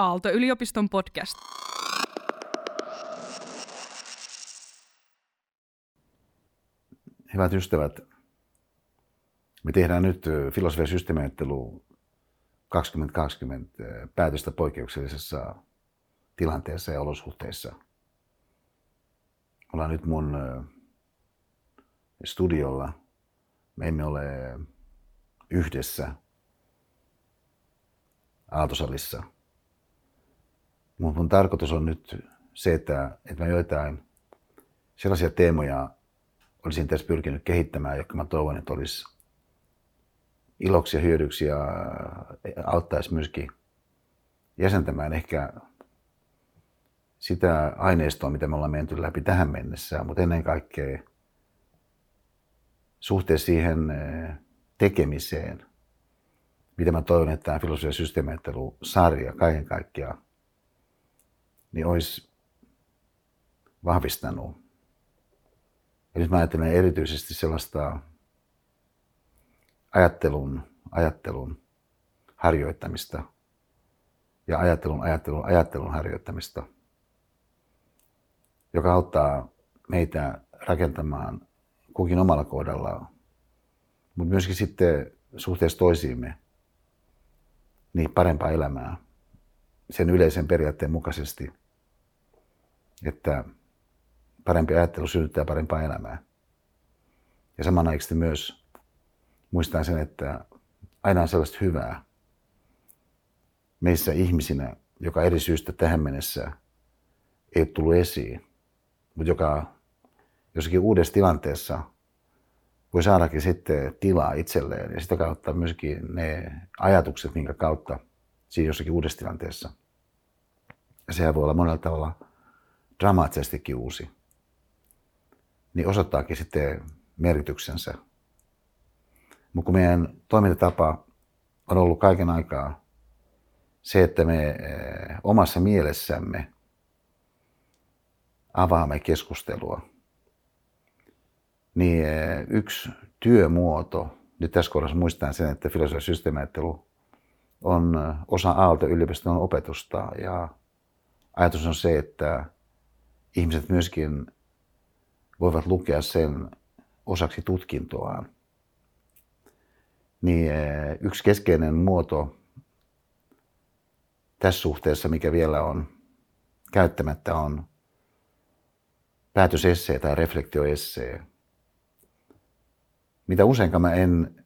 Aalto-yliopiston podcast. Hyvät ystävät, me tehdään nyt filosofia systeemiajattelu 2020 päätöstä poikkeuksellisessa tilanteessa ja olosuhteissa. Ollaan nyt mun studiolla. Me emme ole yhdessä Aaltosalissa. Mun, mun tarkoitus on nyt se, että, että mä joitain sellaisia teemoja olisin tässä pyrkinyt kehittämään, jotka mä toivon, että olisi iloksi ja hyödyksi ja auttaisi myöskin jäsentämään ehkä sitä aineistoa, mitä me ollaan menty läpi tähän mennessä, mutta ennen kaikkea suhteessa siihen eh, tekemiseen, mitä mä toivon, että tämä filosofia systeemiajattelu-sarja kaiken kaikkiaan niin olisi vahvistanut. Ja nyt mä ajattelen erityisesti sellaista ajattelun, ajattelun harjoittamista ja ajattelun, ajattelun, ajattelun harjoittamista, joka auttaa meitä rakentamaan kukin omalla kohdallaan, mutta myöskin sitten suhteessa toisiimme niin parempaa elämää sen yleisen periaatteen mukaisesti, että parempi ajattelu synnyttää parempaa elämää. Ja samanaikaisesti myös muistan sen, että aina on sellaista hyvää meissä ihmisinä, joka eri syystä tähän mennessä ei tullut esiin, mutta joka jossakin uudessa tilanteessa voi saadakin sitten tilaa itselleen ja sitä kautta myöskin ne ajatukset, minkä kautta siinä jossakin uudessa tilanteessa. Ja sehän voi olla monella tavalla dramaattisestikin uusi. Niin osoittaakin sitten merkityksensä. Mutta kun meidän toimintatapa on ollut kaiken aikaa se, että me eh, omassa mielessämme avaamme keskustelua, niin eh, yksi työmuoto, nyt tässä kohdassa muistan sen, että filosofia on eh, osa Aalto-yliopiston opetusta ja ajatus on se, että ihmiset myöskin voivat lukea sen osaksi tutkintoaan. Niin eh, yksi keskeinen muoto tässä suhteessa, mikä vielä on käyttämättä, on päätösessee tai reflektioessee. Mitä useinkaan mä en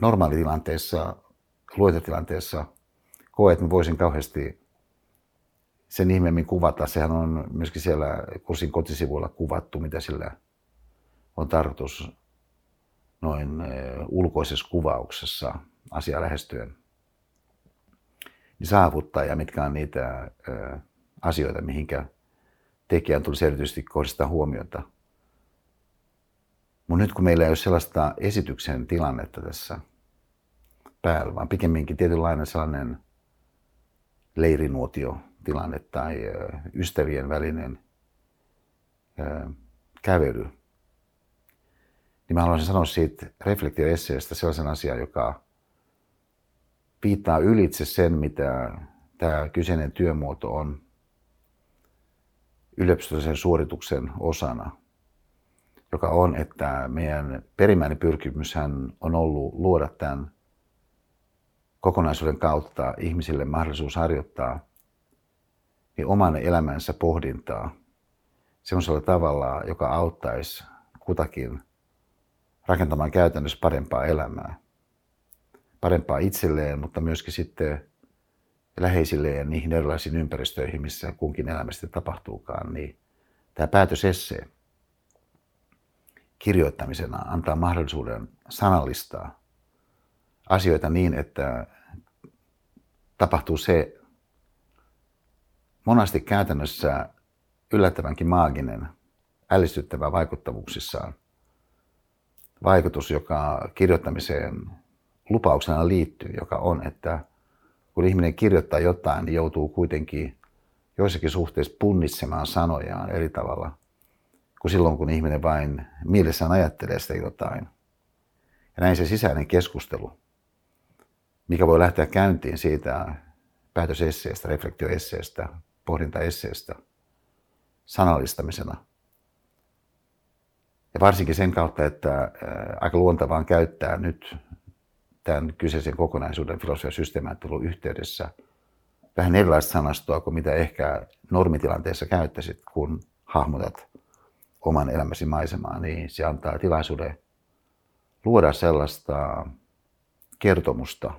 normaalitilanteessa, luetetilanteessa koe, että mä voisin kauheasti sen ihmeemmin kuvata. Sehän on myöskin siellä kurssin kotisivuilla kuvattu, mitä sillä on tarkoitus noin eh, ulkoisessa kuvauksessa asia lähestyen niin saavuttaa ja mitkä on niitä eh, asioita, mihinkä tekijän tulisi erityisesti kohdistaa huomiota. Mutta nyt kun meillä ei ole sellaista esityksen tilannetta tässä päällä, vaan pikemminkin tietynlainen sellainen leirinuotio tilanne tai ystävien välinen kävely, niin mä haluaisin sanoa siitä reflektioesseestä sellaisen asian, joka viittaa ylitse sen, mitä tämä kyseinen työmuoto on yliopistollisen suorituksen osana, joka on, että meidän perimmäinen pyrkimyshän on ollut luoda tämän kokonaisuuden kautta ihmisille mahdollisuus harjoittaa niin oman elämänsä pohdintaa semmoisella tavalla, joka auttaisi kutakin rakentamaan käytännössä parempaa elämää. Parempaa itselleen, mutta myöskin sitten läheisilleen ja niihin erilaisiin ympäristöihin, missä kunkin elämästä tapahtuukaan, niin tämä päätösessee kirjoittamisena antaa mahdollisuuden sanallistaa asioita niin, että tapahtuu se monasti käytännössä yllättävänkin maaginen, ällistyttävä vaikuttavuuksissaan vaikutus, joka kirjoittamiseen lupauksena liittyy, joka on, että kun ihminen kirjoittaa jotain, niin joutuu kuitenkin joissakin suhteissa punnitsemaan sanojaan eri tavalla kuin silloin, kun ihminen vain mielessään ajattelee sitä jotain. Ja näin se sisäinen keskustelu, mikä voi lähteä käyntiin siitä päätösesseestä, reflektioesseestä, pohdintaesseestä sanallistamisena. Ja varsinkin sen kautta, että aika luontevaa on käyttää nyt tämän kyseisen kokonaisuuden filosofian systeemiajattelun yhteydessä vähän erilaista sanastoa kuin mitä ehkä normitilanteessa käyttäisit, kun hahmotat oman elämäsi maisemaa, niin se antaa tilaisuuden luoda sellaista kertomusta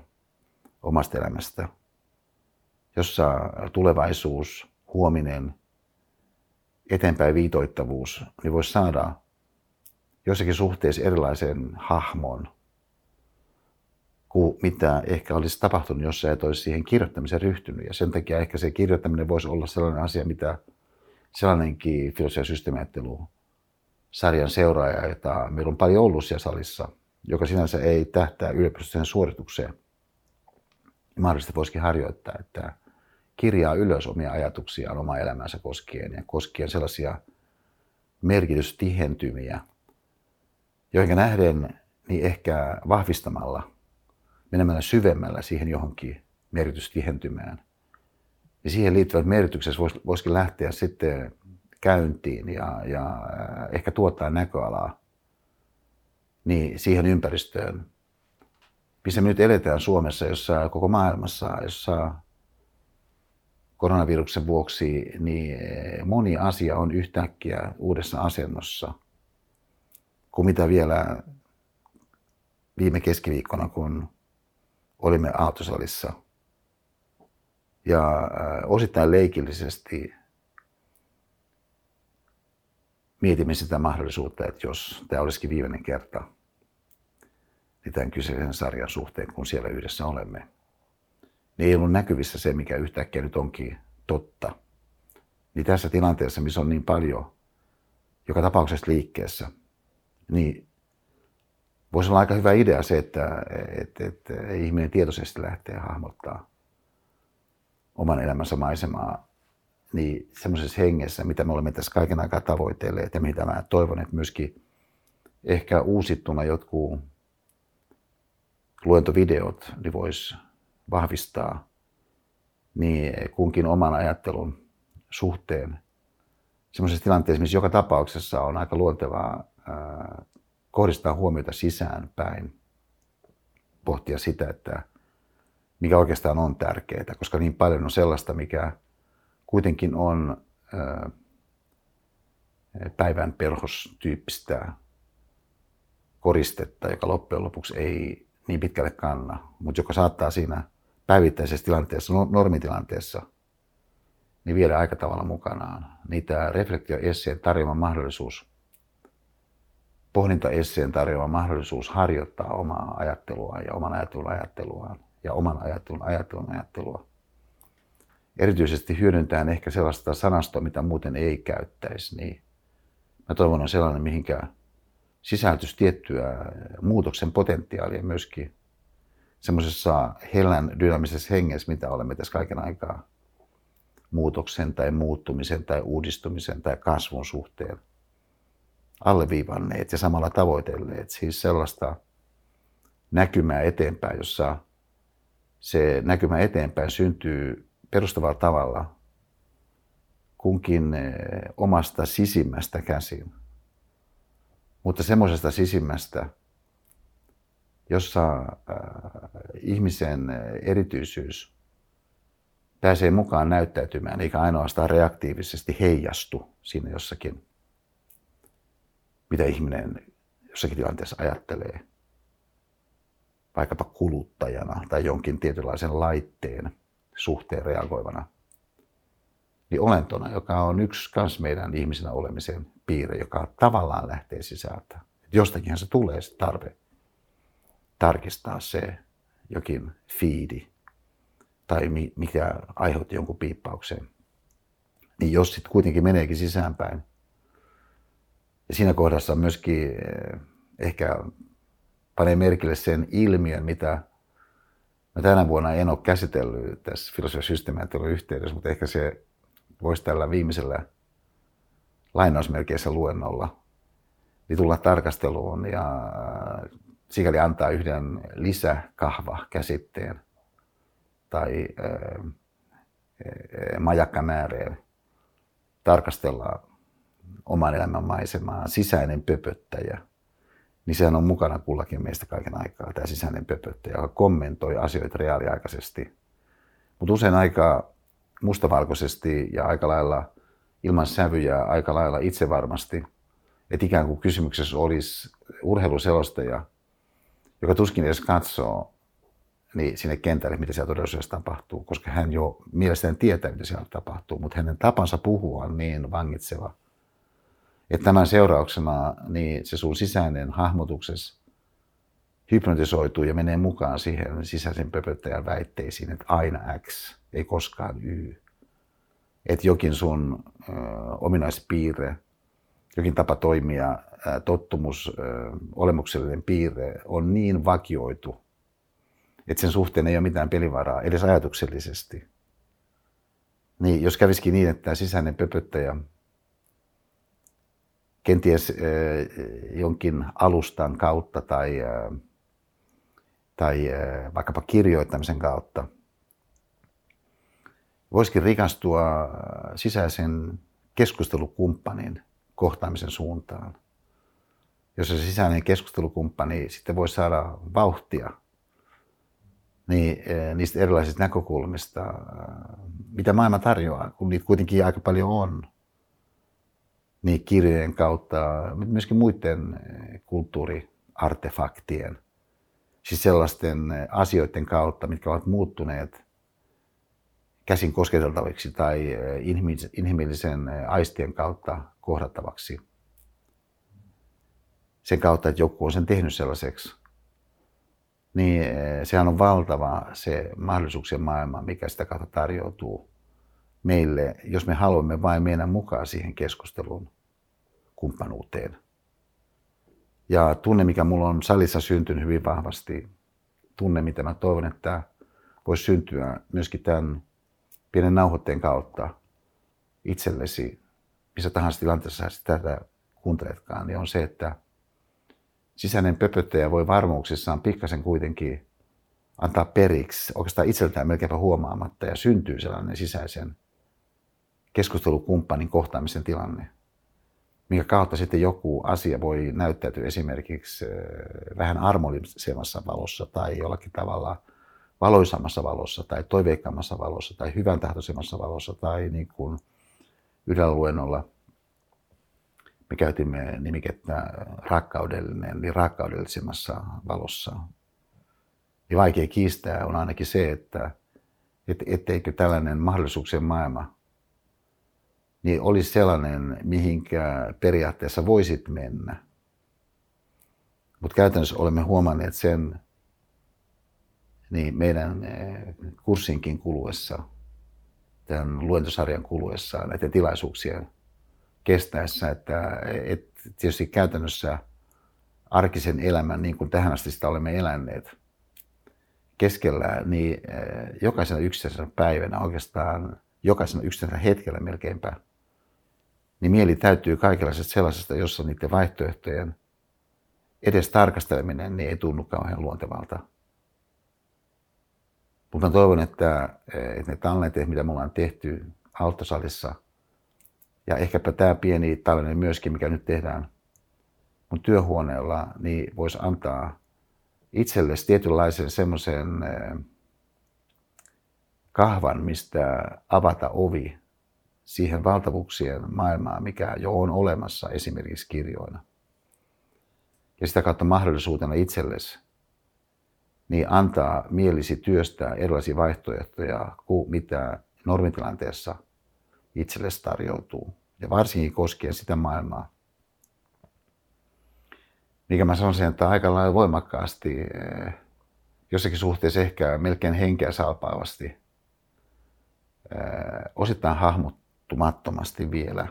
omasta elämästä, jossa tulevaisuus, huominen, eteenpäin viitoittavuus, niin voisi saada jossakin suhteessa erilaisen hahmon kuin mitä ehkä olisi tapahtunut, jos sä et olisi siihen kirjoittamiseen ryhtynyt. Ja sen takia ehkä se kirjoittaminen voisi olla sellainen asia, mitä sellainenkin filosofia systeemiajattelu sarjan seuraaja, jota meillä on paljon ollut siellä salissa, joka sinänsä ei tähtää yliopistojen suoritukseen, mahdollisesti voisikin harjoittaa, että kirjaa ylös omia ajatuksiaan omaa elämänsä koskien ja koskien sellaisia merkitystihentymiä, joihin nähden niin ehkä vahvistamalla, menemällä syvemmällä siihen johonkin merkitystihentymään, niin siihen liittyvät merkitykset voisikin lähteä sitten käyntiin ja, ja ehkä tuottaa näköalaa niin siihen ympäristöön, missä me nyt eletään Suomessa, jossa koko maailmassa, jossa koronaviruksen vuoksi niin moni asia on yhtäkkiä uudessa asennossa kuin mitä vielä viime keskiviikkona, kun olimme Aaltosalissa. Ja osittain leikillisesti mietimme sitä mahdollisuutta, että jos tämä olisikin viimeinen kerta niin tämän kyseisen sarjan suhteen, kun siellä yhdessä olemme, niin ei ollut näkyvissä se, mikä yhtäkkiä nyt onkin totta. Niin tässä tilanteessa, missä on niin paljon joka tapauksessa liikkeessä, niin voisi olla aika hyvä idea se, että, että, että ihminen tietoisesti lähtee hahmottaa oman elämänsä maisemaa niin semmoisessa hengessä, mitä me olemme tässä kaiken aikaa tavoitelleet ja mitä mä toivon, että myöskin ehkä uusittuna jotkut luentovideot niin voisi vahvistaa niin kunkin oman ajattelun suhteen semmoisessa tilanteessa, missä joka tapauksessa on aika luontevaa ää, kohdistaa huomiota sisäänpäin, pohtia sitä, että mikä oikeastaan on tärkeää, koska niin paljon on sellaista, mikä kuitenkin on ää, päivän perhostyyppistä koristetta, joka loppujen lopuksi ei niin pitkälle kanna, mutta joka saattaa siinä päivittäisessä tilanteessa, no, normitilanteessa, niin viedä aika tavalla mukanaan. Niitä reflektioesseen tarjoama mahdollisuus, pohdintaesseen tarjoama mahdollisuus harjoittaa omaa ajatteluaan ja oman ajattelun ajatteluaan ja oman ajattelun ajattelun ajattelua. Erityisesti hyödyntään ehkä sellaista sanastoa, mitä muuten ei käyttäisi, niin mä toivon on sellainen, mihinkä sisältyisi tiettyä muutoksen potentiaalia myöskin semmoisessa hellän dynaamisessa hengessä, mitä olemme tässä kaiken aikaa muutoksen tai muuttumisen tai uudistumisen tai kasvun suhteen alleviivanneet ja samalla tavoitelleet. Siis sellaista näkymää eteenpäin, jossa se näkymä eteenpäin syntyy perustavalla tavalla kunkin eh, omasta sisimmästä käsin. Mutta semmoisesta sisimmästä, jossa äh, ihmisen erityisyys pääsee mukaan näyttäytymään, eikä ainoastaan reaktiivisesti heijastu siinä jossakin, mitä ihminen jossakin tilanteessa ajattelee, vaikkapa kuluttajana tai jonkin tietynlaisen laitteen suhteen reagoivana, niin olentona, joka on yksi kans meidän ihmisenä olemisen piirre, joka tavallaan lähtee sisältä. Jostakinhan se tulee se tarve tarkistaa se jokin fiidi tai mikä aiheutti jonkun piippauksen. Niin jos sitten kuitenkin meneekin sisäänpäin, ja siinä kohdassa myöskin eh, ehkä panee merkille sen ilmiön, mitä mä tänä vuonna en ole käsitellyt tässä filosofian yhteydessä, mutta ehkä se voisi tällä viimeisellä lainausmerkeissä luennolla niin tulla tarkasteluun ja sikäli antaa yhden lisäkahva-käsitteen tai majakkamääreen, tarkastellaan oman elämän maisemaa, sisäinen pöpöttäjä, niin sehän on mukana kullakin meistä kaiken aikaa, tämä sisäinen pöpöttäjä, joka kommentoi asioita reaaliaikaisesti. Mutta usein aika mustavalkoisesti ja aika lailla ilman sävyjä, aika lailla itsevarmasti, että ikään kuin kysymyksessä olisi urheiluselostaja, joka tuskin edes katsoo niin sinne kentälle, mitä siellä todellisuudessa tapahtuu, koska hän jo mielestäni tietää, mitä siellä tapahtuu, mutta hänen tapansa puhua on niin vangitseva, että tämän seurauksena niin se sun sisäinen hahmotuksessa hypnotisoituu ja menee mukaan siihen sisäisen pöpöttäjän väitteisiin, että aina X, ei koskaan Y. Että jokin sun ö, ominaispiirre, jokin tapa toimia, tottumus, olemuksellinen piirre on niin vakioitu, että sen suhteen ei ole mitään pelivaraa, edes ajatuksellisesti. Niin jos kävisikin niin, että tämä sisäinen pöpöttäjä kenties jonkin alustan kautta tai, tai vaikkapa kirjoittamisen kautta voisikin rikastua sisäisen keskustelukumppanin kohtaamisen suuntaan. Jos se sisäinen keskustelukumppani sitten voi saada vauhtia niin, niistä erilaisista näkökulmista, mitä maailma tarjoaa, kun niitä kuitenkin aika paljon on niin kirjojen kautta, myöskin muiden eh, kulttuuriartefaktien, siis sellaisten eh, asioiden kautta, mitkä ovat muuttuneet käsin kosketeltaviksi tai eh, inhimillisen aistien kautta kohdattavaksi. Sen kautta, että joku on sen tehnyt sellaiseksi. Niin sehän on valtava se mahdollisuuksien maailma, mikä sitä kautta tarjoutuu meille, jos me haluamme vain mennä mukaan siihen keskusteluun, kumppanuuteen. Ja tunne, mikä mulla on salissa syntynyt hyvin vahvasti, tunne, mitä mä toivon, että voisi syntyä myöskin tämän pienen nauhoitteen kautta itsellesi, missä tahansa tilanteessa sä tätä kuunteletkaan, niin on se, että sisäinen pöpöttäjä voi varmuuksissaan pikkasen kuitenkin antaa periksi, oikeastaan itseltään melkeinpä huomaamatta, ja syntyy sellainen sisäisen keskustelukumppanin kohtaamisen tilanne, minkä kautta sitten joku asia voi näyttäytyä esimerkiksi vähän armollisemmassa valossa tai jollakin tavalla valoisammassa valossa tai toiveikkaammassa valossa tai hyvän tahtoisemmassa valossa tai niin kuin yhdellä luennolla me käytimme nimikettä rakkaudellinen, niin rakkaudellisemmassa valossa. Ja vaikea kiistää on ainakin se, että et, etteikö tällainen mahdollisuuksien maailma niin olisi sellainen, mihinkä periaatteessa voisit mennä. Mutta käytännössä olemme huomanneet sen niin meidän eh, kurssinkin kuluessa, tämän luentosarjan kuluessa, näiden tilaisuuksien kestäessä, että et tietysti käytännössä arkisen elämän, niin kuin tähän asti sitä olemme eläneet, keskellä, niin eh, jokaisena yksittäisenä päivänä oikeastaan jokaisena yksittäisenä hetkellä melkeinpä niin mieli täytyy kaikenlaisesta sellaisesta, jossa niiden vaihtoehtojen edes tarkasteleminen niin ei tunnu kauhean luontevalta. Mutta toivon, että, että ne tallenteet, mitä me ollaan tehty Altosalissa, ja ehkäpä tämä pieni tallenne myöskin, mikä nyt tehdään mun työhuoneella, niin voisi antaa itsellesi tietynlaisen semmoisen kahvan, mistä avata ovi siihen valtavuuksien maailmaan, mikä jo on olemassa esimerkiksi kirjoina. Ja sitä kautta mahdollisuutena itsellesi niin antaa mielisi työstää erilaisia vaihtoehtoja kuin mitä normitilanteessa itsellesi tarjoutuu. Ja varsinkin koskien sitä maailmaa, mikä mä sanoisin, että aika lailla voimakkaasti, eh, jossakin suhteessa ehkä melkein henkeä salpaavasti, eh, osittain hahmot, hahmottumattomasti vielä.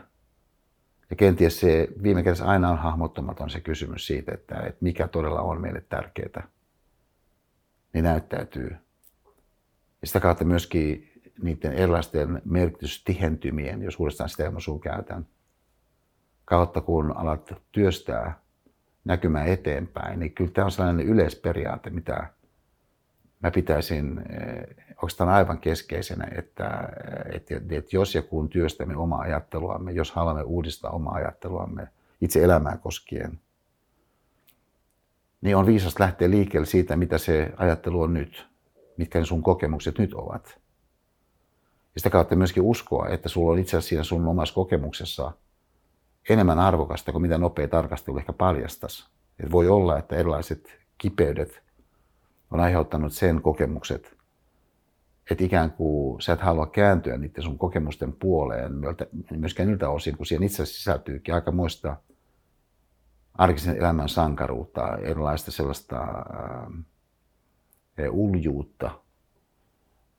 Ja kenties se viime kädessä aina on hahmottumaton se kysymys siitä, että, että mikä todella on meille tärkeää, niin näyttäytyy. Ja sitä kautta myöskin niiden erilaisten merkitystihentymien, jos uudestaan sitä ilmaisua käytän, kautta kun alat työstää näkymään eteenpäin, niin kyllä tämä on sellainen yleisperiaate, mitä mä pitäisin oikeastaan aivan keskeisenä, että, että, että jos ja kun työstämme omaa ajatteluamme, jos haluamme uudistaa omaa ajatteluamme itse elämää koskien, niin on viisasta lähteä liikkeelle siitä, mitä se ajattelu on nyt, mitkä ne sun kokemukset nyt ovat. Ja sitä kautta myöskin uskoa, että sulla on itse asiassa siinä sun omassa kokemuksessa enemmän arvokasta kuin mitä nopea tarkastelu ehkä paljastaisi. Et voi olla, että erilaiset kipeydet on aiheuttanut sen kokemukset, että ikään kuin sä et halua kääntyä niiden sun kokemusten puoleen myöskään niiltä osin, kun siihen itse asiassa sisältyykin aika muista arkisen elämän sankaruutta, erilaista sellaista ää, uljuutta,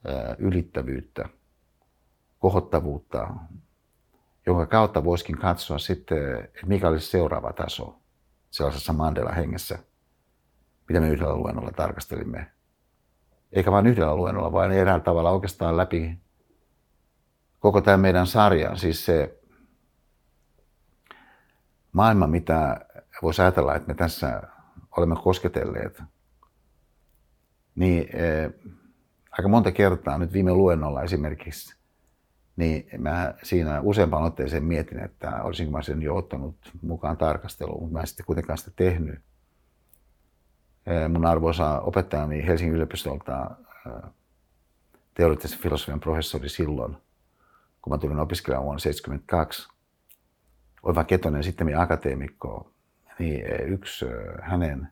ää, ylittävyyttä, kohottavuutta, jonka kautta voisikin katsoa sitten, että mikä olisi seuraava taso sellaisessa Mandela-hengessä, mitä me yhdellä luennolla tarkastelimme. Eikä vain yhdellä luennolla, vaan eräällä tavalla oikeastaan läpi koko tämän meidän sarjan. Siis se maailma, mitä voisi ajatella, että me tässä olemme kosketelleet, niin eh, aika monta kertaa nyt viime luennolla esimerkiksi niin mä siinä useampaan otteeseen mietin, että olisinko mä sen jo ottanut mukaan tarkasteluun, mutta mä en sitten kuitenkaan sitä tehnyt. Mun arvoisa opettajani Helsingin yliopistolta teoreettisen filosofian professori silloin, kun mä tulin opiskelemaan vuonna 1972, Oiva Ketonen, sitten akateemikko, niin yksi hänen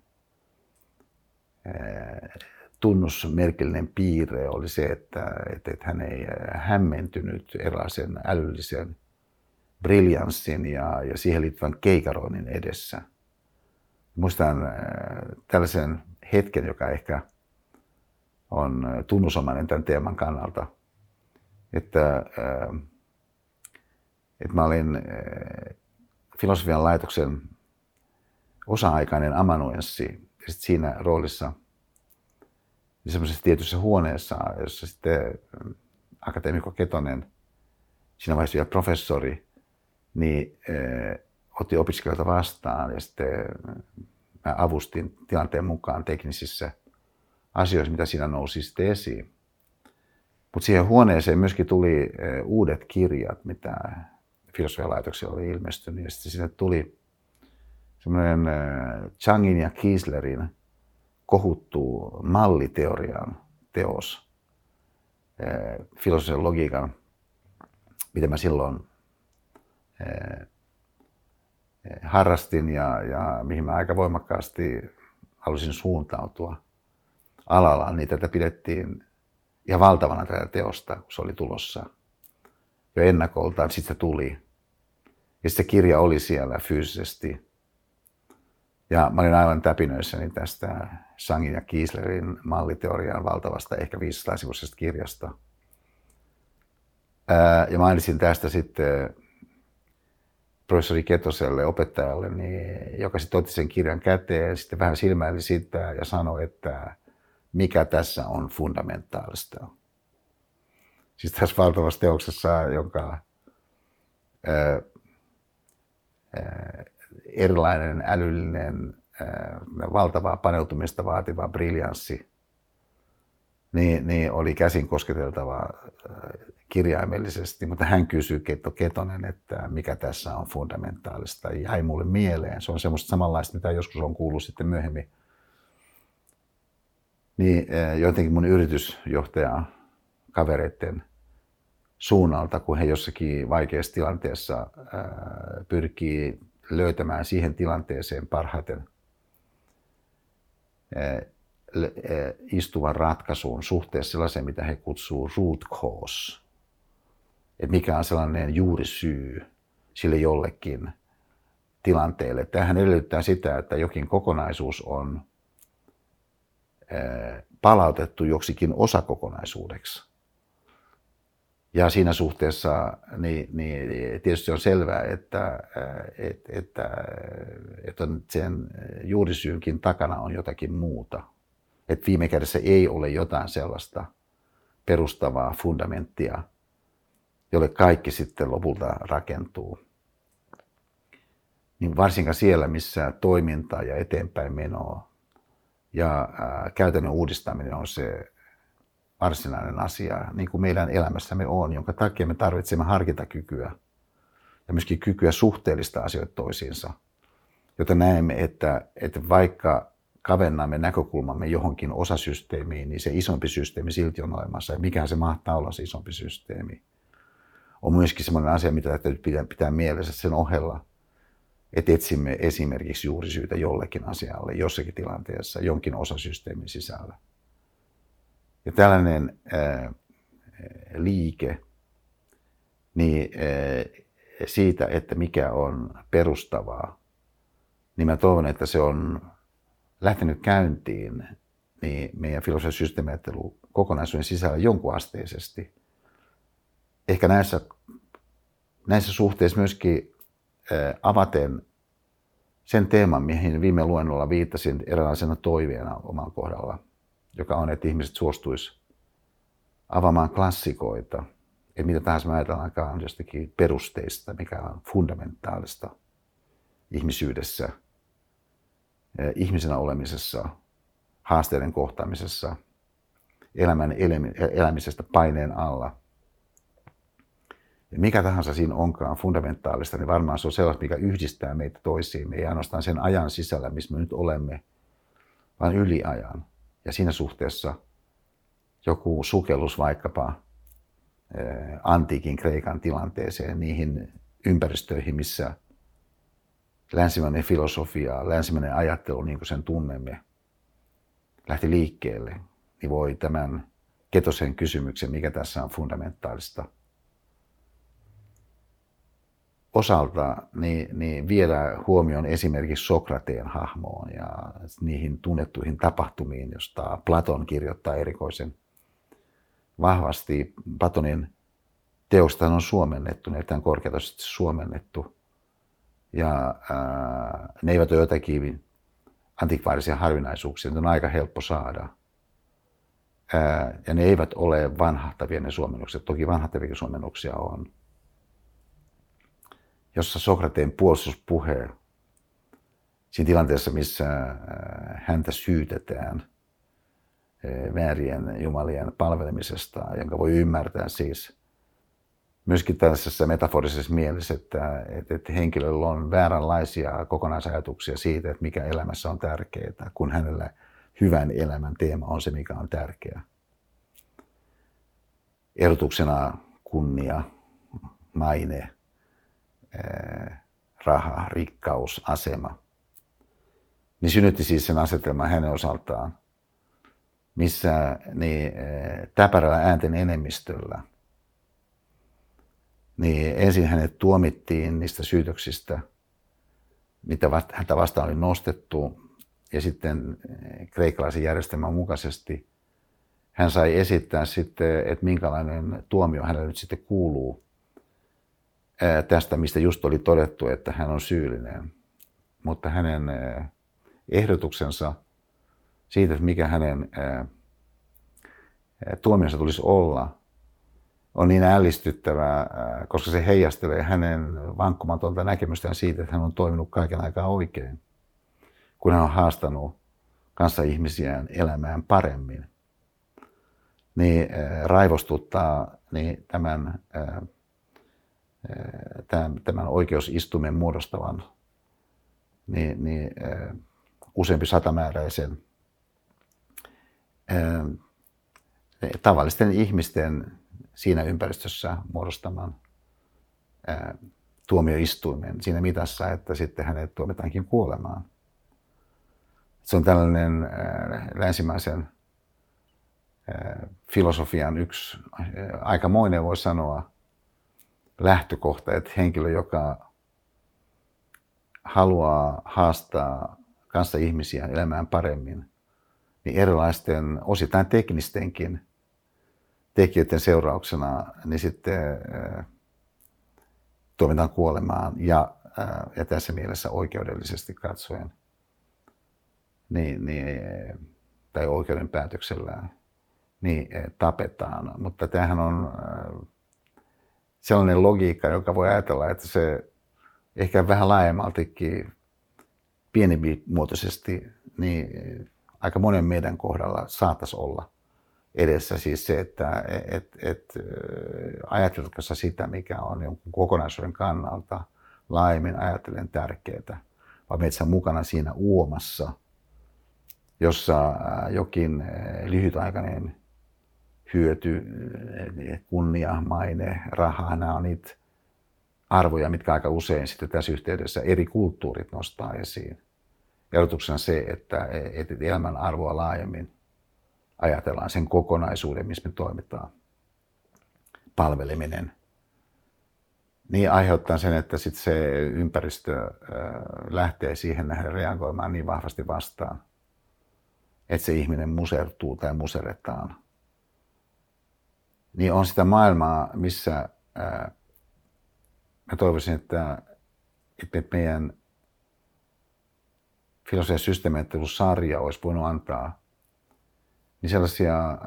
tunnusmerkillinen piirre oli se, että, että, hän ei hämmentynyt erilaisen älyllisen briljanssin ja, ja siihen liittyvän keikaroinnin edessä. Muistan tällaisen hetken, joka ehkä on tunnusomainen tämän teeman kannalta, että, että mä olin filosofian laitoksen osa-aikainen amanuenssi ja siinä roolissa – niin semmoisessa tietyssä huoneessa, jossa sitten akateemikko Ketonen, siinä vaiheessa vielä professori, niin äh, otti opiskelijoita vastaan ja sitten mä avustin tilanteen mukaan teknisissä asioissa, mitä siinä nousi sitten esiin. Mutta siihen huoneeseen myöskin tuli uudet kirjat, mitä filosofialaitoksella oli ilmestynyt. Ja sitten sinne tuli semmoinen äh, Changin ja Kieslerin kohuttu malliteorian teos, eh, filosofisen logiikan, mitä mä silloin eh, harrastin ja, ja mihin mä aika voimakkaasti halusin suuntautua alalla, niin tätä pidettiin ihan valtavana tätä teosta, kun se oli tulossa jo ennakoltaan. Sitten se tuli. Ja se kirja oli siellä fyysisesti ja mä olin aivan täpinöissäni tästä Sangin ja Kieslerin malliteorian valtavasta, ehkä 500-sivuisesta kirjasta. ja mainitsin tästä sitten professori Ketoselle, opettajalle, niin, joka sitten otti sen kirjan käteen, sitten vähän silmäili sitä ja sanoi, että mikä tässä on fundamentaalista. Siis tässä valtavassa teoksessa, jonka ää, ää, erilainen älyllinen, valtavaa paneutumista vaativa briljanssi, niin, niin oli käsin kosketeltava kirjaimellisesti, mutta hän kysyi Ketto Ketonen, että mikä tässä on fundamentaalista. Ja jäi mulle mieleen. Se on semmoista samanlaista, mitä joskus on kuullut sitten myöhemmin. Niin jotenkin mun yritysjohtaja kavereiden suunnalta, kun he jossakin vaikeassa tilanteessa pyrkii löytämään siihen tilanteeseen parhaiten istuvan ratkaisun suhteessa sellaiseen, mitä he kutsuu root cause. Että mikä on sellainen juurisyy sille jollekin tilanteelle. Tähän edellyttää sitä, että jokin kokonaisuus on palautettu joksikin osakokonaisuudeksi. Ja siinä suhteessa niin, niin tietysti on selvää, että, että, että, että sen juurisyynkin takana on jotakin muuta. Että viime kädessä ei ole jotain sellaista perustavaa fundamenttia, jolle kaikki sitten lopulta rakentuu. Niin varsinkaan siellä, missä toiminta ja eteenpäin meno Ja ää, käytännön uudistaminen on se varsinainen asia, niin kuin meidän elämässämme on, jonka takia me tarvitsemme harkintakykyä ja myöskin kykyä suhteellista asioita toisiinsa, jotta näemme, että, että vaikka kavennamme näkökulmamme johonkin osasysteemiin, niin se isompi systeemi silti on olemassa. Mikä se mahtaa olla se isompi systeemi? On myöskin sellainen asia, mitä täytyy pitää, pitää mielessä sen ohella, että etsimme esimerkiksi juurisyytä jollekin asialle jossakin tilanteessa jonkin osasysteemin sisällä. Ja tällainen ää, liike niin, ää, siitä, että mikä on perustavaa, niin mä toivon, että se on lähtenyt käyntiin niin meidän filosofian systeemiajattelu kokonaisuuden sisällä jonkun asteisesti. Ehkä näissä, näissä suhteissa myöskin avaten sen teeman, mihin viime luennolla viittasin eräänlaisena toiveena omalla kohdalla, joka on, että ihmiset suostuisi avaamaan klassikoita, että mitä tahansa me ajatellaankaan jostakin perusteista, mikä on fundamentaalista ihmisyydessä – ihmisenä olemisessa, haasteiden kohtaamisessa, elämän elämisestä paineen alla. Ja mikä tahansa siinä onkaan fundamentaalista, niin varmaan se on sellaista, mikä yhdistää meitä toisiin. Ei ainoastaan sen ajan sisällä, missä me nyt olemme, vaan yliajan. Ja siinä suhteessa joku sukellus vaikkapa antiikin Kreikan tilanteeseen, niihin ympäristöihin, missä länsimainen filosofia, länsimainen ajattelu, niin kuin sen tunnemme, lähti liikkeelle, niin voi tämän ketosen kysymyksen, mikä tässä on fundamentaalista, osalta niin, niin viedä huomioon esimerkiksi Sokrateen hahmoon ja niihin tunnettuihin tapahtumiin, josta Platon kirjoittaa erikoisen vahvasti. Platonin teosta on suomennettu, ne on korkeatasoisesti suomennettu ja ää, ne eivät ole jotakin antikvaarisia harvinaisuuksia, ne on aika helppo saada. Ää, ja ne eivät ole vanhahtavia ne suomennukset, toki vanhahtavia suomennuksia on. Jossa Sokrateen puolustuspuhe siinä tilanteessa, missä häntä syytetään väärien jumalien palvelemisesta, jonka voi ymmärtää siis – myöskin tällaisessa metaforisessa mielessä, että, että henkilöllä on vääränlaisia kokonaisajatuksia siitä, että mikä elämässä on tärkeää, kun hänellä hyvän elämän teema on se, mikä on tärkeä. Erotuksena kunnia, maine, raha, rikkaus, asema. Niin synnytti siis sen asetelman hänen osaltaan, missä niin, täpärällä äänten enemmistöllä – niin ensin hänet tuomittiin niistä syytöksistä, mitä häntä vastaan oli nostettu, ja sitten kreikkalaisen järjestelmän mukaisesti hän sai esittää sitten, että minkälainen tuomio hänelle nyt sitten kuuluu tästä, mistä just oli todettu, että hän on syyllinen. Mutta hänen eh, ehdotuksensa siitä, että mikä hänen tuomionsa tulisi olla, on niin ällistyttävää, koska se heijastelee hänen vankkumatonta näkemystään siitä, että hän on toiminut kaiken aikaa oikein, kun hän on haastanut kanssa ihmisiään elämään paremmin. Niin raivostuttaa niin tämän, tämän oikeusistumen muodostavan niin, niin, useampi satamääräisen tavallisten ihmisten siinä ympäristössä muodostamaan ää, tuomioistuimen siinä mitassa, että sitten hänet tuomitaankin kuolemaan. Se on tällainen länsimäisen filosofian yksi aikamoinen, voi sanoa, lähtökohta, että henkilö, joka haluaa haastaa kanssa ihmisiä elämään paremmin, niin erilaisten osittain teknistenkin tekijöiden seurauksena, niin sitten äh, tuomitaan kuolemaan ja, äh, ja tässä mielessä oikeudellisesti katsoen niin, niin, tai oikeuden päätöksellä niin tapetaan. Mutta tämähän on äh, sellainen logiikka, joka voi ajatella, että se ehkä vähän laajemmaltikin pienempimuotoisesti niin aika monen meidän kohdalla saattaisi olla edessä. Siis se, että et, et, ajateltko sä sitä, mikä on jonkun kokonaisuuden kannalta laajemmin ajatellen tärkeää, vai menet mukana siinä uomassa, jossa jokin lyhytaikainen hyöty, kunnia, maine, raha, nämä on niitä arvoja, mitkä aika usein sitten tässä yhteydessä eri kulttuurit nostaa esiin. Erotuksena se, että, että elämän arvoa laajemmin ajatellaan sen kokonaisuuden, missä me toimitaan. Palveleminen. Niin aiheuttaa sen, että sit se ympäristö lähtee siihen nähden reagoimaan niin vahvasti vastaan, että se ihminen musertuu tai museretaan. Niin on sitä maailmaa, missä mä toivoisin, että, että meidän filosofian systeemiajattelusarja olisi voinut antaa niin sellaisia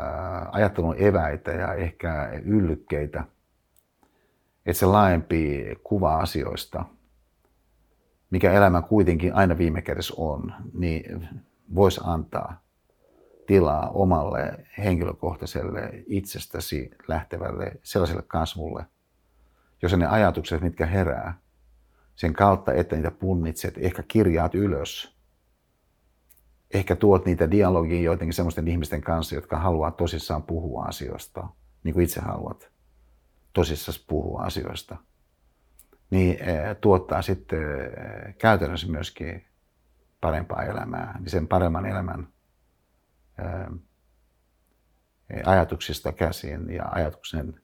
ajattelun eväitä ja ehkä yllykkeitä, että se laajempi kuva asioista, mikä elämä kuitenkin aina viime kädessä on, niin voisi antaa tilaa omalle henkilökohtaiselle itsestäsi lähtevälle sellaiselle kasvulle, jossa ne ajatukset, mitkä herää, sen kautta, että niitä punnitset, ehkä kirjaat ylös. Ehkä tuot niitä dialogiin joidenkin sellaisten ihmisten kanssa, jotka haluaa tosissaan puhua asioista, niin kuin itse haluat tosissaan puhua asioista. Niin eh, tuottaa sitten eh, käytännössä myöskin parempaa elämää, niin sen paremman elämän ajatuksista käsin ja ajatuksen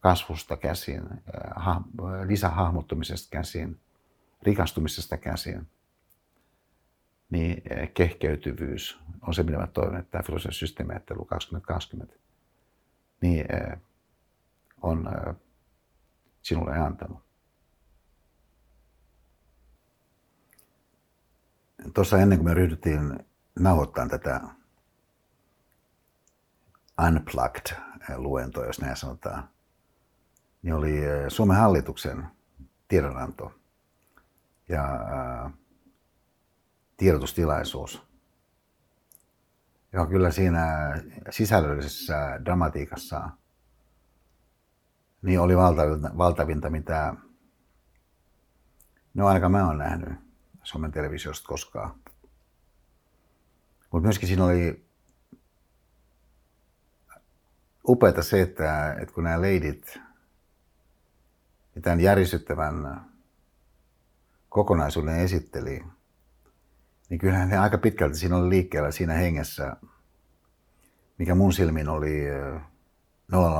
kasvusta käsin, lisähahmottumisesta käsin, rikastumisesta käsin, niin kehkeytyvyys on se, mitä mä toivon, että tämä filosofian systeemiajattelu 2020 niin on sinulle antanut. Tuossa ennen kuin me ryhdyttiin nauhoittamaan tätä Unplugged-luentoa, jos näin sanotaan, niin oli eh, Suomen hallituksen tiedonanto ja ää, tiedotustilaisuus, joka kyllä siinä sisällöllisessä dramatiikassa niin oli valtavinta, valtavinta mitä no ainakaan mä oon nähnyt Suomen televisiosta koskaan. Mutta myöskin siinä oli upeata se, että, että kun nämä leidit tämän järisyttävän kokonaisuuden esitteli, niin kyllähän he aika pitkälti siinä oli liikkeellä siinä hengessä, mikä mun silmin oli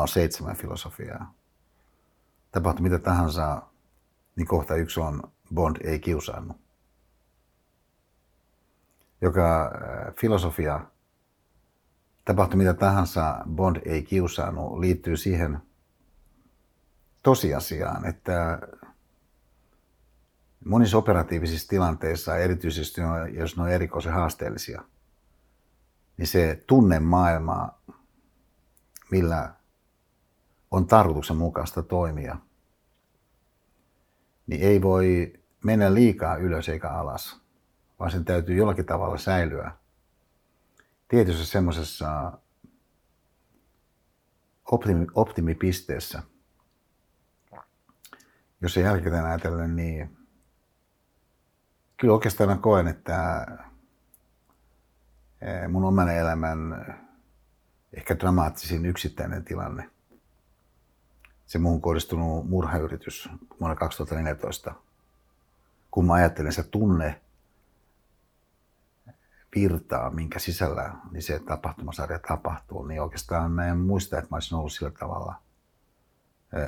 007 filosofiaa. Tapahtui mitä tahansa, niin kohta yksi on Bond ei kiusannut. Joka filosofia, tapahtui mitä tahansa, Bond ei kiusannut, liittyy siihen – tosiasiaan, että monissa operatiivisissa tilanteissa, erityisesti jos ne on erikoisen haasteellisia, niin se tunnemaailma, millä on tarkoituksenmukaista toimia, niin ei voi mennä liikaa ylös eikä alas, vaan sen täytyy jollakin tavalla säilyä tietyssä semmoisessa optimi, optimipisteessä – jos ei jälkikäteen ajatellen, niin kyllä oikeastaan mä koen, että eh, mun oman elämän ehkä dramaattisin yksittäinen tilanne, se muuhun kohdistunut murhayritys vuonna 2014, kun mä ajattelen se tunne virtaa, minkä sisällä niin se tapahtumasarja tapahtuu, niin oikeastaan mä en muista, että mä olisin ollut sillä tavalla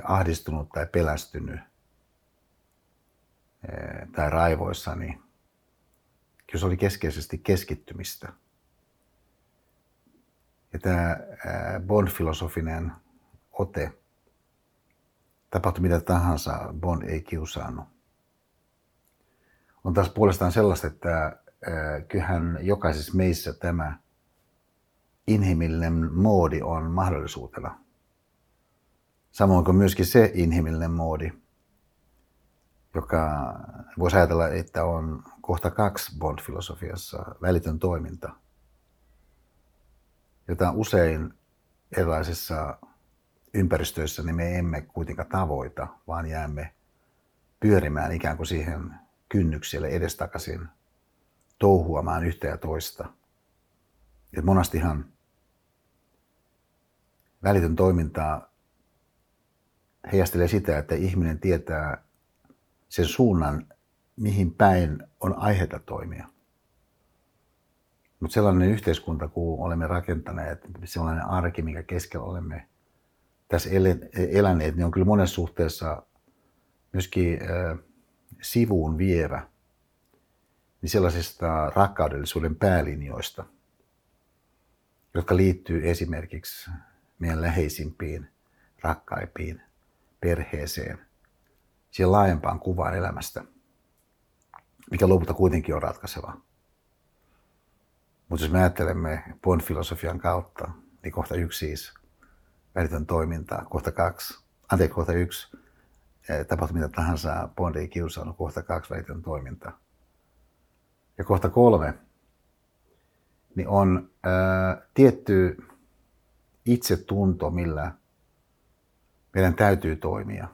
ahdistunut tai pelästynyt tai raivoissa, kyllä se oli keskeisesti keskittymistä. Ja tämä Bond-filosofinen ote, tapahtui mitä tahansa, Bond ei kiusaannut. On taas puolestaan sellaista, että kyllähän jokaisessa meissä tämä inhimillinen moodi on mahdollisuutena. Samoin kuin myöskin se inhimillinen moodi, joka voisi ajatella, että on kohta kaksi Bond-filosofiassa välitön toiminta. jota usein erilaisissa ympäristöissä niin me emme kuitenkaan tavoita, vaan jäämme pyörimään ikään kuin siihen kynnykselle edestakaisin touhuamaan yhtä ja toista. Et monastihan välitön toiminta heijastelee sitä, että ihminen tietää sen suunnan, mihin päin on aiheita toimia. Mutta sellainen yhteiskunta, kun olemme rakentaneet, sellainen arki, mikä keskellä olemme tässä eläneet, niin on kyllä monessa suhteessa myöskin sivuun vievä niin sellaisista rakkaudellisuuden päälinjoista, jotka liittyy esimerkiksi meidän läheisimpiin, rakkaimpiin, perheeseen, siihen laajempaan kuvaan elämästä, mikä lopulta kuitenkin on ratkaiseva. Mutta jos me ajattelemme Bond-filosofian kautta, niin kohta yksi siis välitön toiminta, kohta kaksi, anteeksi, kohta yksi, eh, tapahtui mitä tahansa, Bond ei kiusannut, kohta kaksi välitön toiminta. Ja kohta kolme, niin on ää, tietty itsetunto, millä meidän täytyy toimia.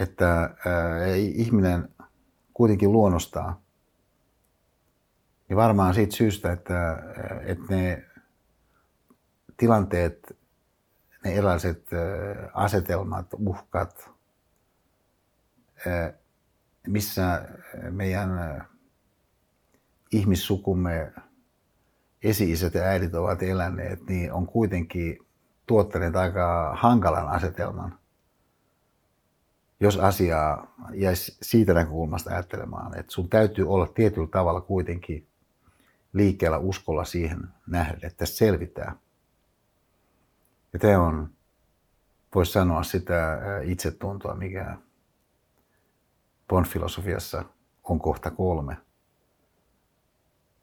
Että ää, ihminen kuitenkin luonnostaa, niin varmaan siitä syystä, että, että ne tilanteet, ne erilaiset asetelmat, uhkat, missä meidän ihmissukumme esi-isät ja äidit ovat eläneet, niin on kuitenkin tuottaneet aika hankalan asetelman, jos asiaa jäisi siitä näkökulmasta ajattelemaan, että sun täytyy olla tietyllä tavalla kuitenkin liikkeellä uskolla siihen nähden, että selvitään. Ja tämä on, voisi sanoa sitä itsetuntoa, mikä Bond-filosofiassa on kohta kolme.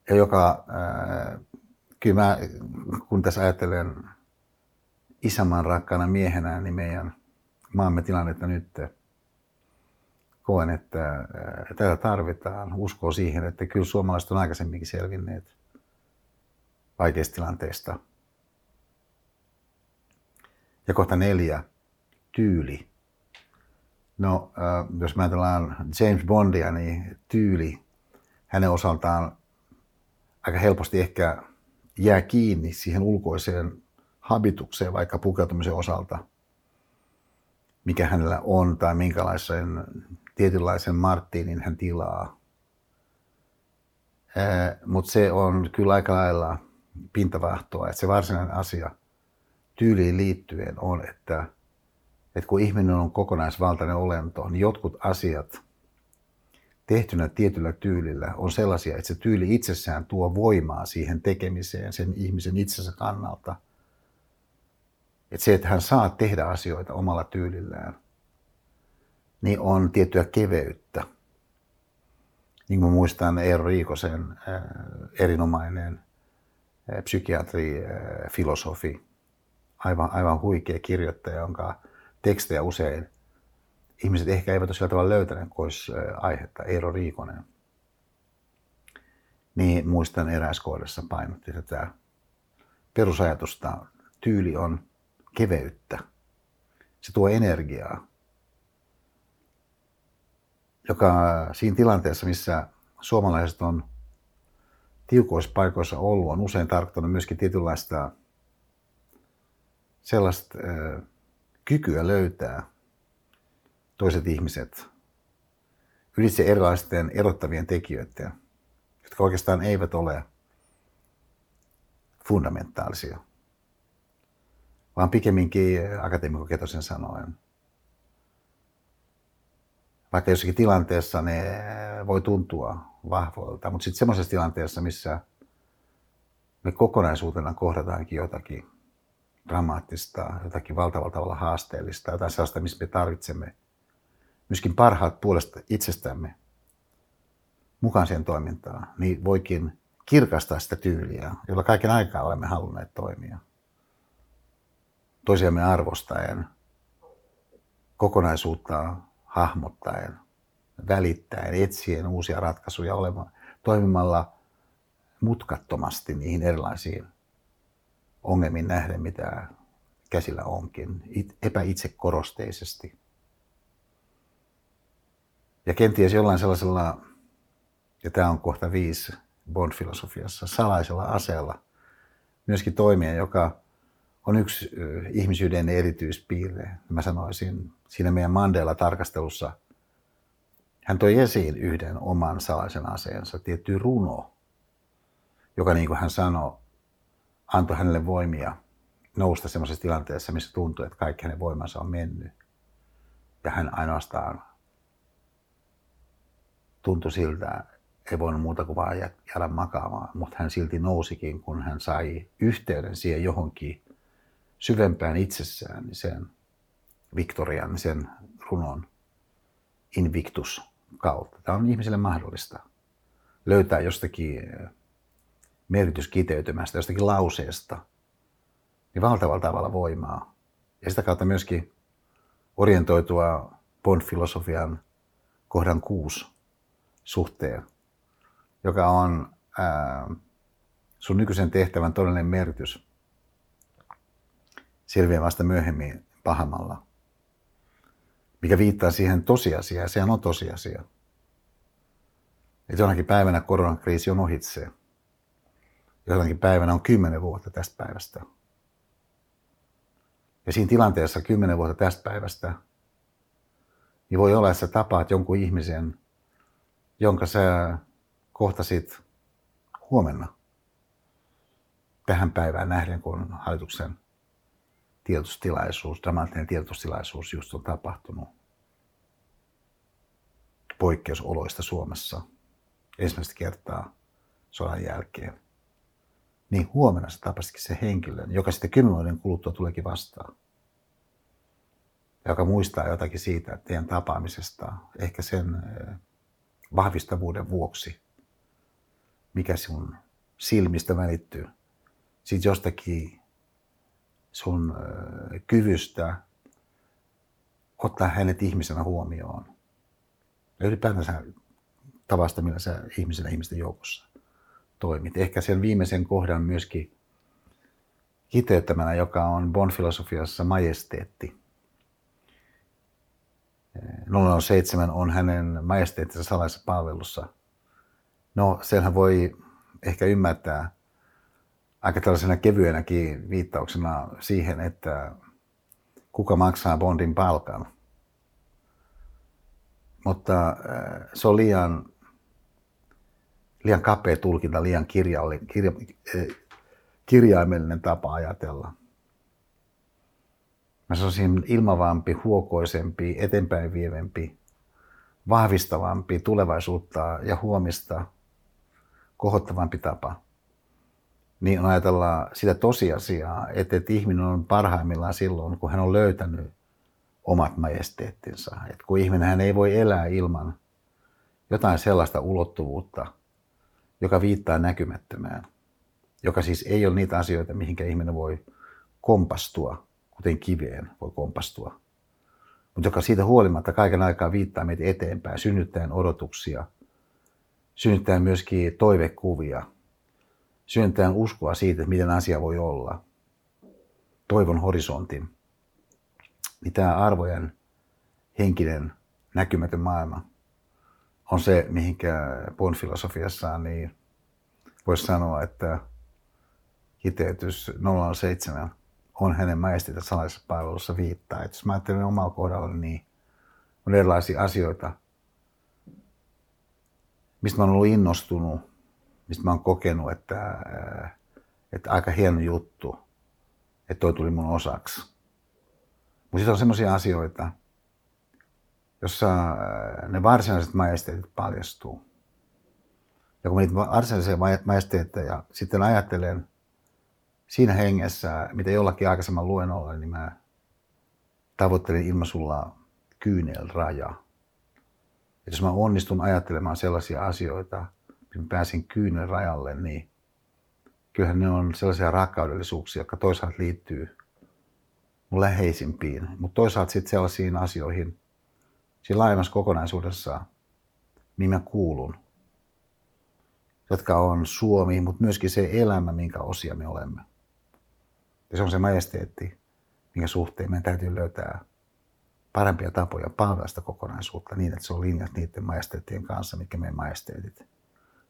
Ja joka, ää, kyllä mä, kun tässä ajattelen isänmaan rakkaana miehenä, niin meidän maamme tilannetta nyt koen, että tätä tarvitaan. Uskoo siihen, että kyllä suomalaiset on aikaisemminkin selvinneet vaikeista tilanteista. Ja kohta neljä, tyyli. No, jos mä ajatellaan James Bondia, niin tyyli hänen osaltaan aika helposti ehkä jää kiinni siihen ulkoiseen habitukseen vaikka pukeutumisen osalta, mikä hänellä on tai minkälaisen tietynlaisen Martinin hän tilaa. Mutta se on kyllä aika lailla pintavahtoa, että se varsinainen asia tyyliin liittyen on, että, että kun ihminen on kokonaisvaltainen olento, niin jotkut asiat tehtynä tietyllä tyylillä on sellaisia, että se tyyli itsessään tuo voimaa siihen tekemiseen sen ihmisen itsensä kannalta. Että se, että hän saa tehdä asioita omalla tyylillään, niin on tiettyä keveyttä. Niin kuin muistan Eero Riikosen äh, erinomainen äh, psykiatri, äh, filosofi, aivan, aivan huikea kirjoittaja, jonka tekstejä usein ihmiset ehkä eivät ole sillä tavalla löytäneet, kun olisi aihetta, Eero Riikonen. Niin muistan eräs kohdassa painotti tätä perusajatusta. Tyyli on keveyttä. Se tuo energiaa joka siinä tilanteessa, missä suomalaiset on tiukoissa paikoissa ollut, on usein tarkoittanut myöskin tietynlaista sellaista kykyä löytää toiset ihmiset ylitse erilaisten erottavien tekijöiden, jotka oikeastaan eivät ole fundamentaalisia, vaan pikemminkin akateemikko Ketosen sanoen. Vaikka jossakin tilanteessa ne voi tuntua vahvoilta, mutta sitten semmoisessa tilanteessa, missä me kokonaisuutena kohdataankin jotakin dramaattista, jotakin valtavalla tavalla haasteellista, jotain sellaista, missä me tarvitsemme myöskin parhaat puolesta itsestämme mukaan siihen toimintaan, niin voikin kirkastaa sitä tyyliä, jolla kaiken aikaa olemme halunneet toimia. Toisiamme arvostaen, kokonaisuutta hahmottaen, välittäen, etsien uusia ratkaisuja olemaan, toimimalla mutkattomasti niihin erilaisiin ongelmiin nähden, mitä käsillä onkin, epäitsekorosteisesti. Ja kenties jollain sellaisella, ja tämä on kohta viisi Bond-filosofiassa, salaisella aseella myöskin toimia, joka on yksi ihmisyyden erityispiirre. Mä sanoisin, siinä meidän Mandela-tarkastelussa hän toi esiin yhden oman salaisen aseensa, tietty runo, joka niin kuin hän sanoi, antoi hänelle voimia nousta semmoisessa tilanteessa, missä tuntui, että kaikki hänen voimansa on mennyt. Ja hän ainoastaan tuntui siltä, ei voinut muuta kuin vaan jäädä makaamaan, mutta hän silti nousikin, kun hän sai yhteyden siihen johonkin syvempään itsessään, niin sen Victorian, niin sen runon Invictus kautta. Tämä on ihmiselle mahdollista löytää jostakin merkityskiteytymästä, jostakin lauseesta, niin valtavalla tavalla voimaa. Ja sitä kautta myöskin orientoitua Bond-filosofian kohdan kuusi suhteen, joka on ää, sun nykyisen tehtävän todellinen merkitys selviää vasta myöhemmin pahamalla, mikä viittaa siihen tosiasiaan, sehän on tosiasia. Että jonakin päivänä koronakriisi on ohitse. Jonakin päivänä on kymmenen vuotta tästä päivästä. Ja siinä tilanteessa kymmenen vuotta tästä päivästä, niin voi olla, että sä tapaat jonkun ihmisen, jonka sä kohtasit huomenna tähän päivään nähden, kun hallituksen tiedotustilaisuus, dramaattinen tiedotustilaisuus just on tapahtunut poikkeusoloista Suomessa ensimmäistä kertaa sodan jälkeen. Niin huomenna sä tapasitkin se henkilön, joka sitten kymmenen vuoden kuluttua tuleekin vastaan. Joka muistaa jotakin siitä teidän tapaamisesta, ehkä sen eh, vahvistavuuden vuoksi, mikä sun silmistä välittyy. Sitten jostakin sun kyvystä ottaa hänet ihmisenä huomioon. Ja ylipäätänsä tavasta, millä sä ihmisenä ihmisten joukossa toimit. Ehkä sen viimeisen kohdan myöskin kiteyttämänä, joka on Bon-filosofiassa majesteetti. 007 on hänen majesteettinsa salaisessa palvelussa. No, senhän voi ehkä ymmärtää aika tällaisena kevyenäkin viittauksena siihen, että kuka maksaa Bondin palkan. Mutta äh, se on liian, liian kapea tulkinta, liian kirjalle, kirja, äh, kirjaimellinen tapa ajatella. Mä sanoisin ilmavampi, huokoisempi, eteenpäin vievempi, vahvistavampi, tulevaisuutta ja huomista kohottavampi tapa niin on ajatella sitä tosiasiaa, että, että ihminen on parhaimmillaan silloin, kun hän on löytänyt omat majesteettinsa. Että kun ihminen hän ei voi elää ilman jotain sellaista ulottuvuutta, joka viittaa näkymättömään, joka siis ei ole niitä asioita, mihinkä ihminen voi kompastua, kuten kiveen voi kompastua, mutta joka siitä huolimatta kaiken aikaa viittaa meitä eteenpäin, synnyttäen odotuksia, synnyttäen myöskin toivekuvia, syöntään uskoa siitä, että miten asia voi olla. Toivon horisontin. Niin tämä arvojen henkinen näkymätön maailma on se, mihinkä Bon filosofiassaan niin voisi sanoa, että kiteytys 007 on hänen majestinsa salaisessa palvelussa viittaa. Et jos mä ajattelen omalla kohdalla, niin on erilaisia asioita, mistä mä olen ollut innostunut mistä mä oon kokenut, että, äh, että aika hieno juttu, että toi tuli mun osaksi. Mutta sitten on semmoisia asioita, jossa äh, ne varsinaiset majesteetit paljastuu. Ja kun niitä varsinaisia majesteetteja sitten ajattelen siinä hengessä, mitä jollakin aikaisemman luennolla, niin mä tavoittelin ilmaisulla kyynel raja. Et jos mä onnistun ajattelemaan sellaisia asioita, kun pääsin kyynel rajalle, niin kyllähän ne on sellaisia rakkaudellisuuksia, jotka toisaalta liittyy mun läheisimpiin, mutta toisaalta sitten sellaisiin asioihin siinä laajemmassa kokonaisuudessa, mihin mä kuulun, jotka on Suomi, mutta myöskin se elämä, minkä osia me olemme. Ja se on se majesteetti, minkä suhteen meidän täytyy löytää parempia tapoja palvella sitä kokonaisuutta niin, että se on linjassa niiden majesteettien kanssa, mitkä meidän majesteetit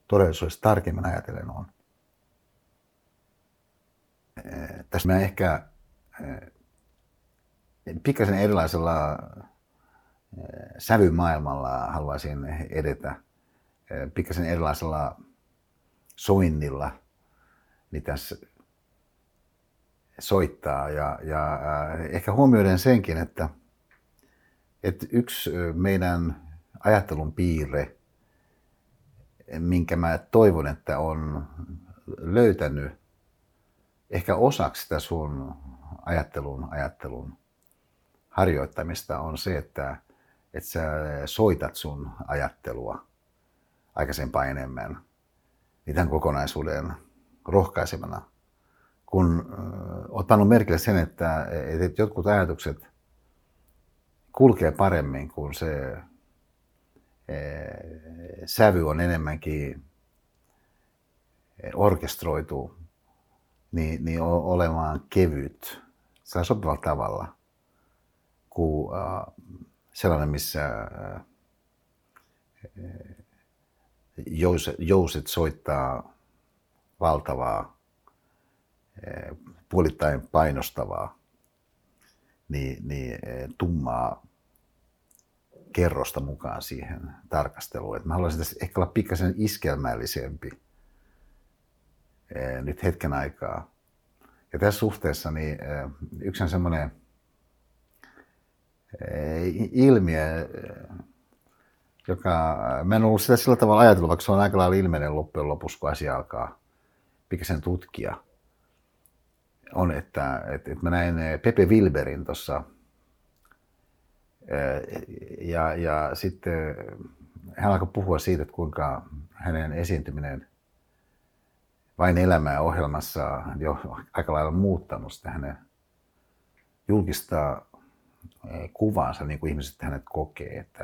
todellisuudessa tarkemmin ajatellen on. Tässä mä ehkä pikkasen erilaisella sävymaailmalla haluaisin edetä, pikkasen erilaisella soinnilla, mitä soittaa. Ja, ja ehkä huomioiden senkin, että, että yksi meidän ajattelun piirre, minkä mä toivon, että on löytänyt ehkä osaksi sitä sun ajattelun, ajattelun harjoittamista on se, että, että sä soitat sun ajattelua aikaisempaa enemmän niin tämän kokonaisuuden rohkaisemana. Kun äh, olet pannut merkille sen, että, että jotkut ajatukset kulkee paremmin, kun se äh, sävy on enemmänkin orkestroitu, niin, niin olemaan kevyt, sillä sopivalla tavalla – kuin äh, sellainen, missä äh, jouset soittaa valtavaa, äh, puolittain painostavaa, niin, niin tummaa kerrosta mukaan siihen tarkasteluun. Et mä haluaisin tässä ehkä olla pikkasen iskelmällisempi nyt hetken aikaa. Ja tässä suhteessa niin yksi on semmoinen ilmiö, joka, mä en ollut sitä sillä tavalla ajatellut, vaikka se on aika lailla ilmeinen loppujen lopuksi, kun asia alkaa pikkasen tutkia, on, että, että, että mä näin Pepe Wilberin tuossa ja, ja sitten hän alkoi puhua siitä, että kuinka hänen esiintyminen vain elämää ohjelmassa jo aika lailla muuttanut sitä hänen julkista kuvansa, niin kuin ihmiset hänet kokee, että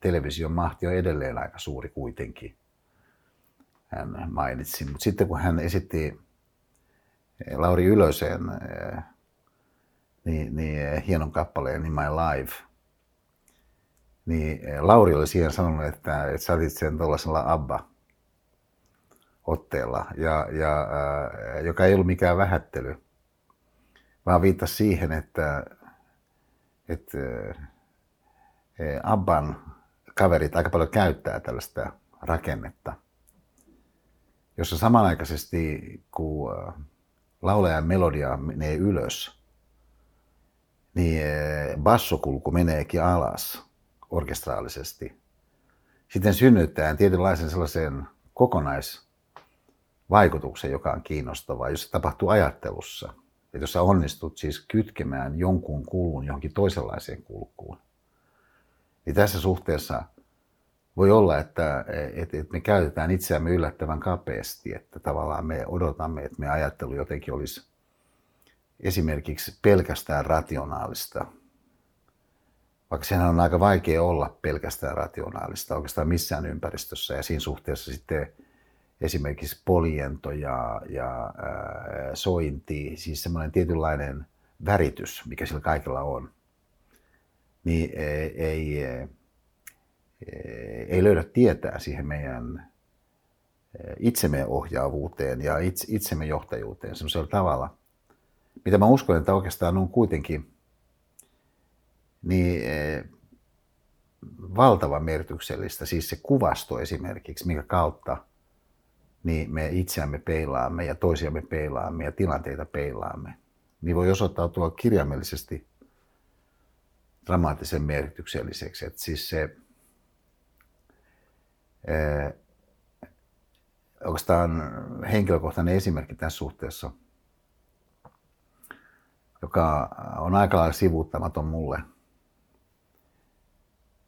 television mahti on edelleen aika suuri kuitenkin, hän mainitsi. Mutta sitten kun hän esitti Lauri Ylösen niin, niin hienon kappaleen niin My Life, niin Lauri oli siihen sanonut, että, että sä otit sen tuollaisella Abba otteella, ja, ja, joka ei ollut mikään vähättely, vaan viittasi siihen, että että Abban kaverit aika paljon käyttää tällaista rakennetta, jossa samanaikaisesti kun laulajan melodia menee ylös, niin bassokulku meneekin alas orkestraalisesti. Sitten synnyttää tietynlaisen sellaisen kokonaisvaikutuksen, joka on kiinnostava, jos se tapahtuu ajattelussa – että jos sä onnistut siis kytkemään jonkun kulun johonkin toisenlaiseen kulkuun, niin tässä suhteessa voi olla, että, että, me käytetään itseämme yllättävän kapeasti, että tavallaan me odotamme, että me ajattelu jotenkin olisi esimerkiksi pelkästään rationaalista. Vaikka sehän on aika vaikea olla pelkästään rationaalista oikeastaan missään ympäristössä ja siinä suhteessa sitten esimerkiksi poliento ja, ja ää, sointi, siis semmoinen tietynlainen väritys, mikä sillä kaikella on, niin ei, ei, ei löydä tietää siihen meidän itsemme ohjaavuuteen ja itsemme johtajuuteen semmoisella tavalla, mitä mä uskon, että oikeastaan on kuitenkin niin valtavan merkityksellistä, siis se kuvasto esimerkiksi, mikä kautta – niin me itseämme peilaamme ja toisiamme peilaamme ja tilanteita peilaamme, niin voi osoittautua kirjaimellisesti dramaattisen merkitykselliseksi. Että siis se ää, oikeastaan henkilökohtainen esimerkki tässä suhteessa, joka on aika lailla sivuuttamaton mulle,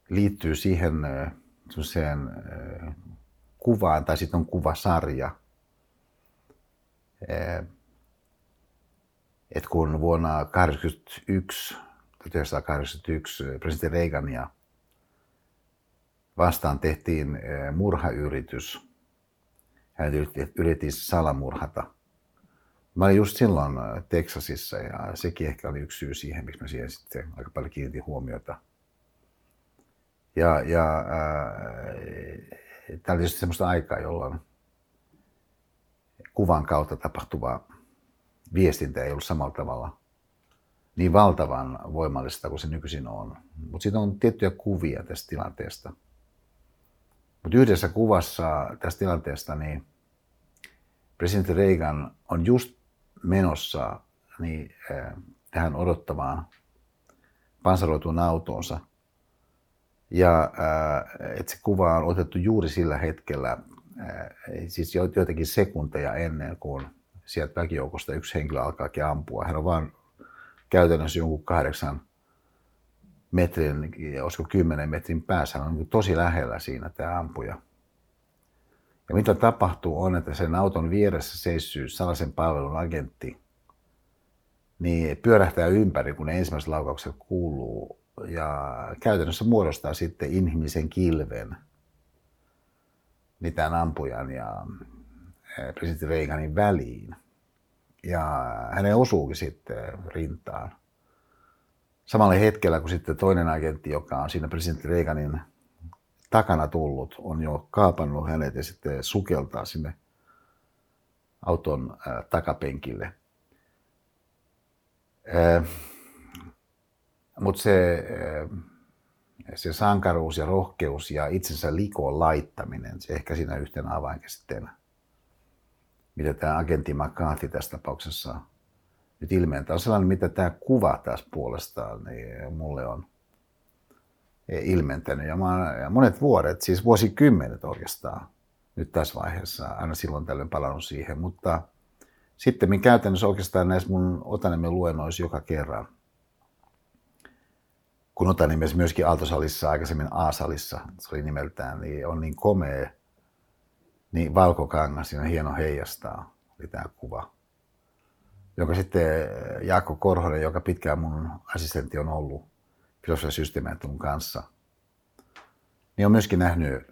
liittyy siihen siihen kuvaan tai sitten on kuvasarja. Et kun vuonna 1981, 1981 presidentti Reagania vastaan tehtiin murhayritys. Hän yritti salamurhata Mä olin just silloin Teksasissa ja sekin ehkä oli yksi syy siihen, miksi mä siihen sitten aika paljon kiinnitin huomiota. Ja, ja äh, tämä oli semmoista aikaa, jolloin kuvan kautta tapahtuva viestintä ei ollut samalla tavalla niin valtavan voimallista kuin se nykyisin on. Mutta siitä on tiettyjä kuvia tästä tilanteesta. Mutta yhdessä kuvassa tästä tilanteesta niin presidentti Reagan on just menossa niin, äh, tähän odottamaan pansaroituun autoonsa. Ja äh, että se kuva on otettu juuri sillä hetkellä, äh, siis joitakin sekunteja ennen kuin sieltä väkijoukosta yksi henkilö alkaakin ampua. Hän on vaan käytännössä jonkun kahdeksan metrin, olisiko kymmenen metrin päässä, hän on niin tosi lähellä siinä tämä ampuja. Ja mitä tapahtuu on, että sen auton vieressä seissyy salaisen palvelun agentti, niin pyörähtää ympäri, kun ne ensimmäiset laukaukset kuuluu, ja käytännössä muodostaa sitten inhimillisen kilven tämän ampujan ja eh, presidentti Reaganin väliin. Ja hänen osuukin sitten rintaan. Samalla hetkellä, kun sitten toinen agentti, joka on siinä presidentti Reaganin takana tullut, on jo kaapannut hänet ja sitten sukeltaa sinne auton takapenkille. Mutta se, se sankaruus ja rohkeus ja itsensä likoon laittaminen, se ehkä siinä yhtenä avainkäsitteenä, mitä tämä agentti McCarthy tässä tapauksessa nyt ilmentää, on sellainen, mitä tämä kuva tässä puolestaan niin mulle on ilmentänyt. Ja, mä ja monet vuodet, siis vuosikymmenet oikeastaan, nyt tässä vaiheessa, aina silloin tällöin palannut siihen, mutta sitten minä käytännössä oikeastaan näissä mun Otaniemen luennoissa joka kerran, kun Otaniemessä myöskin Aaltosalissa, aikaisemmin A-salissa, se oli nimeltään, niin on niin komea, niin valkokangas, siinä hieno heijastaa, oli tämä kuva. Jonka sitten Jaakko Korhonen, joka pitkään mun assistentti on ollut, filosofian kanssa, niin on myöskin nähnyt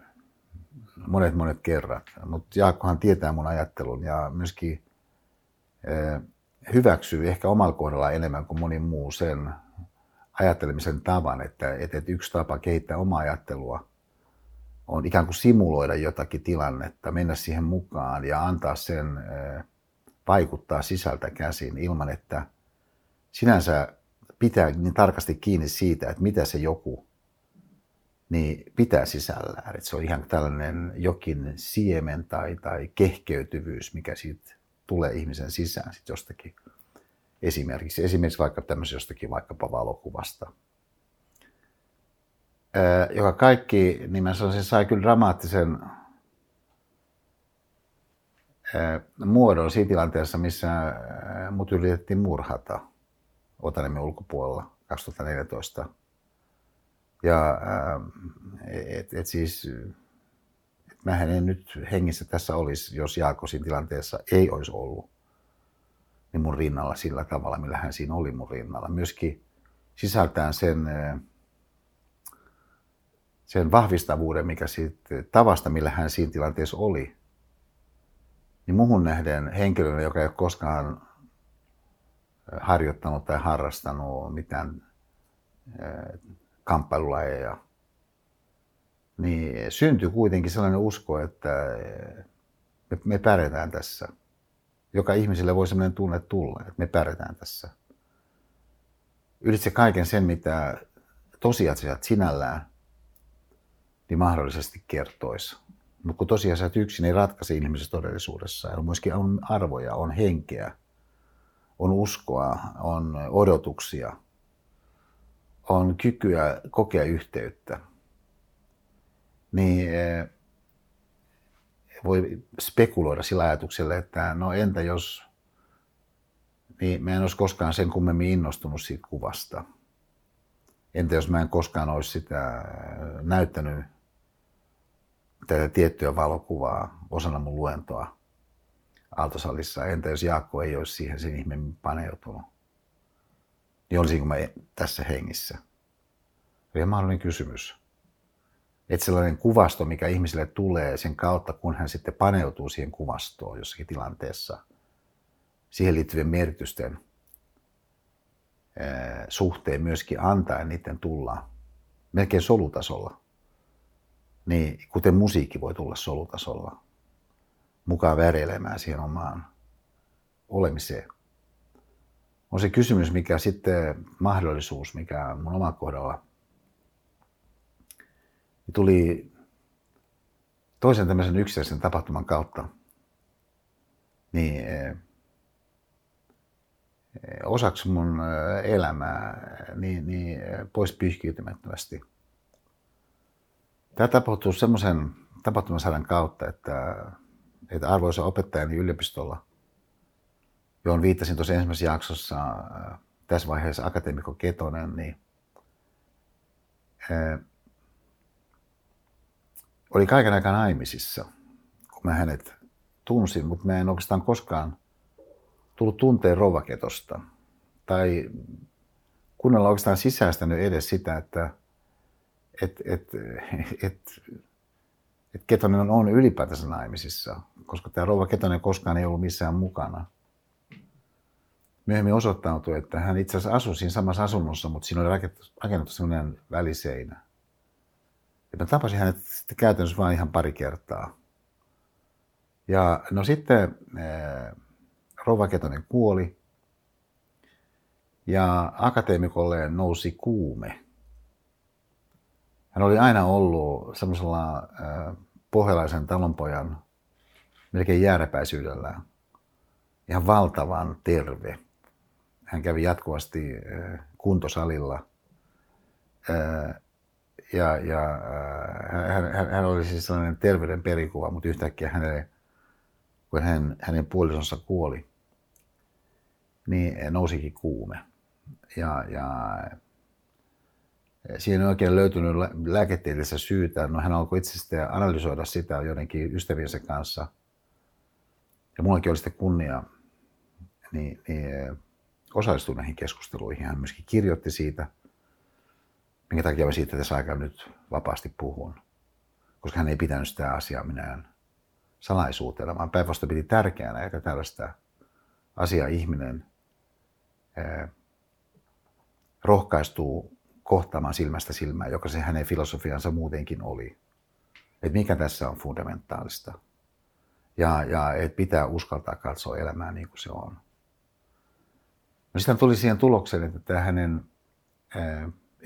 monet monet kerrat. Mutta Jaakkohan tietää mun ajattelun ja myöskin eh, hyväksyy ehkä omalla kohdalla enemmän kuin moni muu sen ajattelemisen tavan, että, että yksi tapa kehittää omaa ajattelua on ikään kuin simuloida jotakin tilannetta, mennä siihen mukaan ja antaa sen vaikuttaa sisältä käsin ilman, että sinänsä pitää niin tarkasti kiinni siitä, että mitä se joku niin pitää sisällään. Että se on ihan tällainen jokin siemen tai, tai kehkeytyvyys, mikä siitä tulee ihmisen sisään sit jostakin esimerkiksi. Esimerkiksi vaikka tämmöisen jostakin vaikkapa valokuvasta. joka kaikki, niin mä sanoisin, sai kyllä dramaattisen muodon siinä tilanteessa, missä mut yritettiin murhata – Otaniemen ulkopuolella 2014. Ja et, et siis, mähän en nyt hengissä tässä olisi, jos Jaakko siinä tilanteessa ei olisi ollut niin mun rinnalla sillä tavalla, millä hän siinä oli mun rinnalla. Myöskin sisältään sen, sen vahvistavuuden, mikä siitä tavasta, millä hän siinä tilanteessa oli, niin muhun nähden henkilönä, joka ei ole koskaan harjoittanut tai harrastanut mitään kamppailulajeja, niin syntyi kuitenkin sellainen usko, että me pärjätään tässä. Joka ihmiselle voi sellainen tunne tulla, että me pärjätään tässä. Ylitse kaiken sen, mitä tosiasiat sinällään niin mahdollisesti kertoisi. Mutta kun tosiasiat yksin ei ratkaise ihmisessä todellisuudessa, on myöskin on arvoja, on henkeä, on uskoa, on odotuksia, on kykyä kokea yhteyttä, niin eh, voi spekuloida sillä ajatuksella, että no entä jos niin mä en olisi koskaan sen kummemmin innostunut siitä kuvasta. Entä jos mä en koskaan olisi sitä näyttänyt tätä tiettyä valokuvaa osana mun luentoa. Aaltosalissa. Entä jos Jaakko ei olisi siihen sen ihmeemmin paneutunut? Niin olisinko mä tässä hengissä? Oli mahdollinen kysymys. Että sellainen kuvasto, mikä ihmiselle tulee sen kautta, kun hän sitten paneutuu siihen kuvastoon jossakin tilanteessa, siihen liittyvien merkitysten suhteen myöskin antaa niiden tulla melkein solutasolla. Niin kuten musiikki voi tulla solutasolla mukaan väreilemään siihen omaan olemiseen. On se kysymys, mikä sitten mahdollisuus, mikä mun oma kohdalla tuli toisen tämmöisen yksittäisen tapahtuman kautta, niin osaksi mun elämää niin, niin pois pyyhkiytymättömästi. Tämä tapahtuu semmoisen tapahtumasadan kautta, että, että arvoisa opettajani yliopistolla, johon viittasin tuossa ensimmäisessä jaksossa, tässä vaiheessa akateemikko Ketonen, niin oli kaiken aikaa naimisissa, kun mä hänet tunsin, mutta mä en oikeastaan koskaan tullut tunteen rovaketosta. Tai kunnolla oikeastaan sisäistänyt edes sitä, että et, et, et, et Ketonen on ylipäätänsä naimisissa, koska tämä rouva Ketonen koskaan ei ollut missään mukana. Myöhemmin osoittautui, että hän itse asiassa asui siinä samassa asunnossa, mutta siinä oli rakennettu, rakennettu sellainen väliseinä. Ja mä tapasin hänet sitten käytännössä vain ihan pari kertaa. Ja no sitten rouva Ketonen kuoli ja akateemikolle nousi kuume. Hän oli aina ollut semmoisella pohjalaisen talonpojan melkein jääräpäisyydellä ihan valtavan terve. Hän kävi jatkuvasti kuntosalilla ja, ja hän, hän, hän oli siis sellainen terveyden perikuva, mutta yhtäkkiä hänelle, kun hän, hänen puolisonsa kuoli, niin nousikin kuume. Ja, ja siihen ei oikein löytynyt lääketieteellistä syytä. No hän alkoi itse sitten analysoida sitä joidenkin ystäviensä kanssa. Ja mullakin oli sitten kunnia niin, niin osallistua näihin keskusteluihin. Hän myöskin kirjoitti siitä, minkä takia mä siitä tässä aikaa nyt vapaasti puhun. Koska hän ei pitänyt sitä asiaa minään salaisuutena, vaan päinvastoin piti tärkeänä, että tällaista asiaa ihminen rohkaistuu kohtaamaan silmästä silmään, joka se hänen filosofiansa muutenkin oli. Että mikä tässä on fundamentaalista. Ja, ja että pitää uskaltaa katsoa elämää niin kuin se on. No sitten tuli siihen tulokseen, että tämä hänen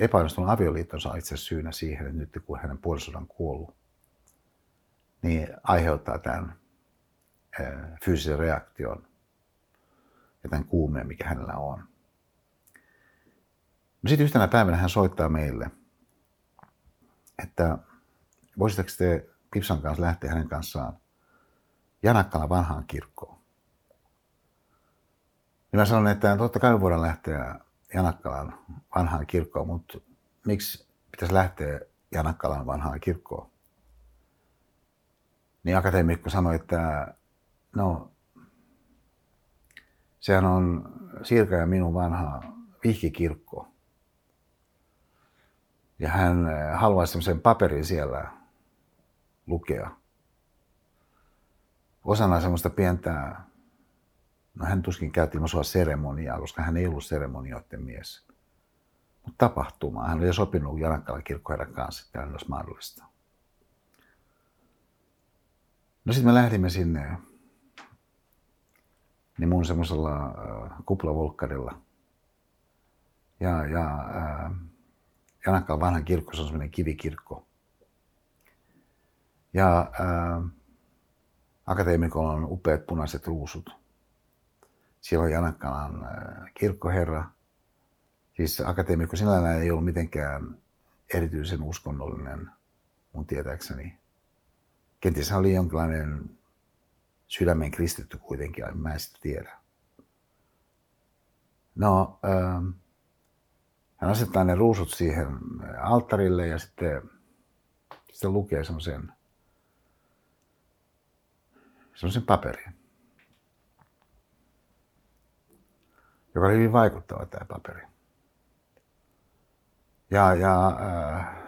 epäonnistunut avioliittonsa on itse syynä siihen, että nyt kun hänen puolisonsa on kuollut, niin aiheuttaa tämän fyysisen reaktion ja tämän kuumeen, mikä hänellä on. No sitten yhtenä päivänä hän soittaa meille, että voisitteko te Pipsan kanssa lähteä hänen kanssaan Janakkala vanhaan kirkkoon. Niin mä sanoin, että totta kai voidaan lähteä Janakkalan vanhaan kirkkoon, mutta miksi pitäisi lähteä Janakkalan vanhaan kirkkoon? Niin akateemikko sanoi, että no, sehän on Sirka ja minun vanha vihkikirkko. Ja hän eh, haluaisi sen paperin siellä lukea. Osana semmoista pientä, no hän tuskin käytti ilmaisua seremoniaa, koska hän ei ollut seremonioiden mies. Mutta tapahtumaa. Hän oli jo sopinut Janakkala kirkkoherran kanssa, että olisi mahdollista. No sitten me lähdimme sinne niin mun semmoisella äh, kuplavolkkarilla. Ja, ja äh, Janakkaan vanha kirkko, se on semmoinen kivikirkko. Ja äh, akateemikolla on upeat punaiset ruusut. Siellä on Janakkalan äh, kirkkoherra. Siis akateemikko sinällään ei ollut mitenkään erityisen uskonnollinen mun tietääkseni. Kenties hän oli jonkinlainen sydämen kristitty kuitenkin, mä en sitä tiedä. No, äh, hän asettaa ne ruusut siihen alttarille ja sitten, sitten lukee semmoisen semmoisen paperin, joka oli hyvin vaikuttava tämä paperi. Ja, ja äh,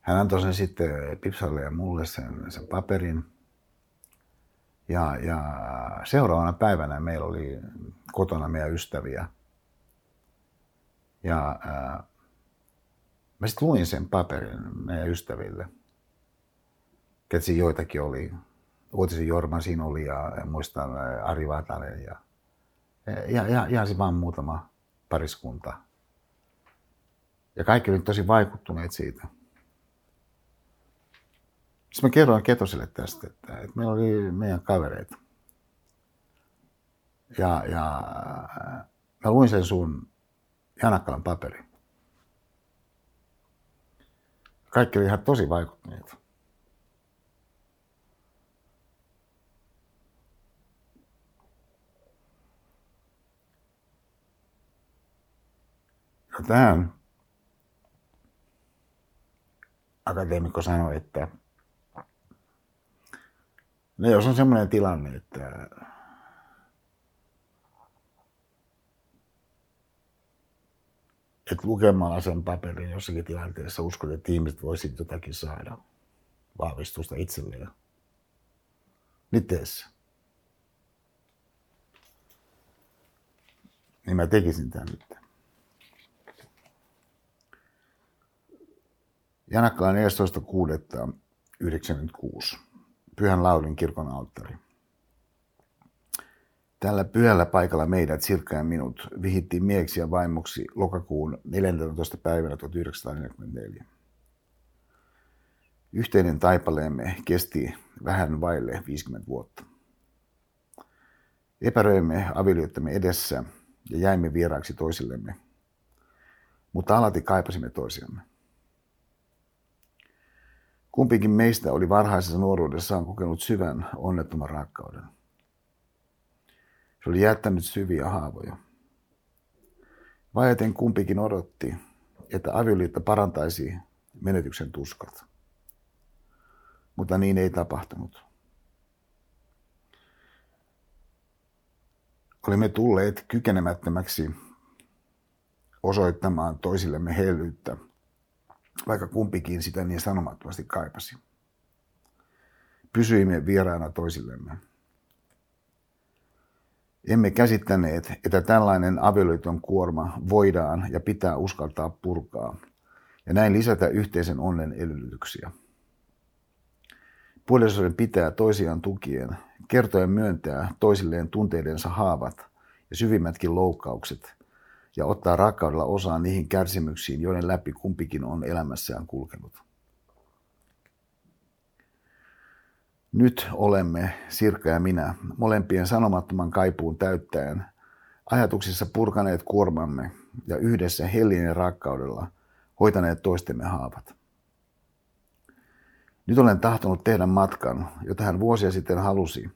hän antoi sen sitten Pipsalle ja mulle sen, sen paperin. Ja, ja seuraavana päivänä meillä oli kotona meidän ystäviä. Ja ää, mä sitten luin sen paperin meidän ystäville. Ketsi joitakin oli. Uutisen Jorma siinä oli ja, muistan Ari Vatanen ja, ja, ja, ja se vaan muutama pariskunta. Ja kaikki olivat tosi vaikuttuneet siitä. Sitten mä kerroin Ketoselle tästä, että, että meillä oli meidän kavereita. Ja, ja mä luin sen sun Janakkalan paperi. Kaikki oli ihan tosi vaikuttuneita. Tähän akateemikko sanoi, että No jos on semmoinen tilanne, että että lukemalla sen paperin jossakin tilanteessa uskot, että ihmiset voisivat jotakin saada vahvistusta itselleen. Niin tee se. Niin mä tekisin tämän nyt. Janakkala 14.6.96. Pyhän Laulin kirkon alttari. Tällä pyhällä paikalla meidät, Sirkka ja minut, vihittiin mieksi ja vaimoksi lokakuun 14. päivänä 1944. Yhteinen taipaleemme kesti vähän vaille 50 vuotta. Epäröimme avioliittamme edessä ja jäimme vieraaksi toisillemme, mutta alati kaipasimme toisiamme. Kumpikin meistä oli varhaisessa nuoruudessaan kokenut syvän onnettoman rakkauden. Se oli jättänyt syviä haavoja. Vajaten kumpikin odotti, että avioliitto parantaisi menetyksen tuskat. Mutta niin ei tapahtunut. Olimme tulleet kykenemättömäksi osoittamaan toisillemme hellyyttä vaikka kumpikin sitä niin sanomattomasti kaipasi. Pysyimme vieraana toisillemme. Emme käsittäneet, että tällainen avioliiton kuorma voidaan ja pitää uskaltaa purkaa ja näin lisätä yhteisen onnen edellytyksiä. Puolisoiden pitää toisiaan tukien, kertoen myöntää toisilleen tunteidensa haavat ja syvimmätkin loukkaukset ja ottaa rakkaudella osaa niihin kärsimyksiin, joiden läpi kumpikin on elämässään kulkenut. Nyt olemme, Sirkka ja minä, molempien sanomattoman kaipuun täyttäen, ajatuksissa purkaneet kuormamme ja yhdessä hellinen rakkaudella hoitaneet toistemme haavat. Nyt olen tahtonut tehdä matkan, jota hän vuosia sitten halusi,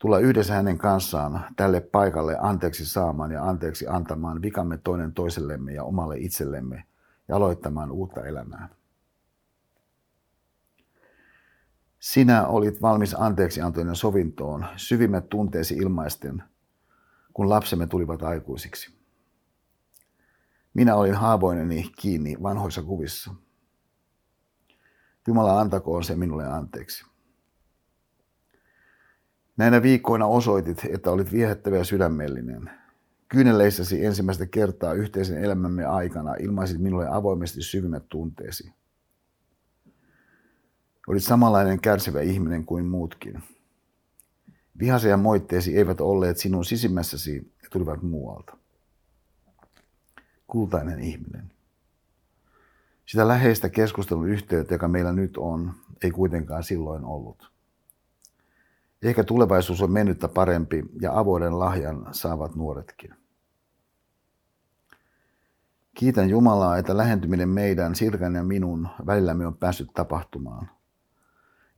tulla yhdessä hänen kanssaan tälle paikalle anteeksi saamaan ja anteeksi antamaan vikamme toinen toisellemme ja omalle itsellemme ja aloittamaan uutta elämää. Sinä olit valmis anteeksi antoinen sovintoon syvimmät tunteesi ilmaisten, kun lapsemme tulivat aikuisiksi. Minä olin haavoineni kiinni vanhoissa kuvissa. Jumala antakoon se minulle anteeksi. Näinä viikkoina osoitit, että olit viehättävä ja sydämellinen. Kyyneleissäsi ensimmäistä kertaa yhteisen elämämme aikana ilmaisit minulle avoimesti syvimmät tunteesi. Olit samanlainen kärsivä ihminen kuin muutkin. Vihase ja moitteesi eivät olleet sinun sisimmässäsi ja tulivat muualta. Kultainen ihminen. Sitä läheistä keskustelun yhteyttä, joka meillä nyt on, ei kuitenkaan silloin ollut. Ehkä tulevaisuus on mennyttä parempi ja avoiden lahjan saavat nuoretkin. Kiitän Jumalaa, että lähentyminen meidän, Sirkan ja minun, välillämme on päässyt tapahtumaan.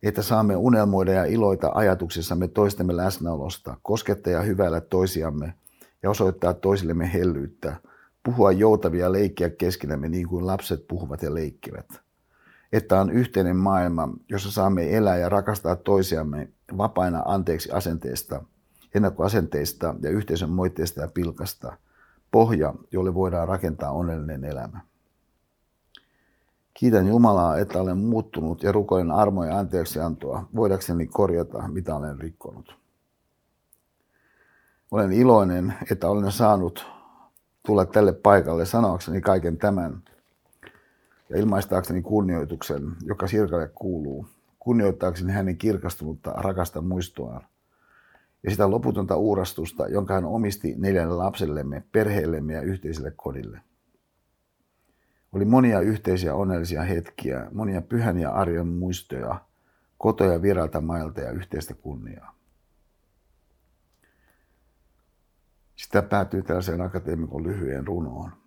Että saamme unelmoida ja iloita ajatuksissamme toistemme läsnäolosta, koskettaa ja hyväillä toisiamme ja osoittaa toisillemme hellyyttä, puhua joutavia leikkiä keskenämme niin kuin lapset puhuvat ja leikkivät – että on yhteinen maailma, jossa saamme elää ja rakastaa toisiamme vapaina anteeksi asenteesta, ennakkoasenteista ja yhteisön moitteista ja pilkasta, pohja, jolle voidaan rakentaa onnellinen elämä. Kiitän Jumalaa, että olen muuttunut ja rukoilen armoja ja anteeksiantoa, voidakseni korjata, mitä olen rikkonut. Olen iloinen, että olen saanut tulla tälle paikalle sanoakseni kaiken tämän ja ilmaistaakseni kunnioituksen, joka Sirkalle kuuluu, kunnioittaakseni hänen kirkastunutta rakasta muistoaan ja sitä loputonta uurastusta, jonka hän omisti neljälle lapsellemme, perheellemme ja yhteiselle kodille. Oli monia yhteisiä onnellisia hetkiä, monia pyhän ja arjen muistoja, kotoja viralta mailta ja yhteistä kunniaa. Sitä päätyy tällaiseen akateemikon lyhyen runoon.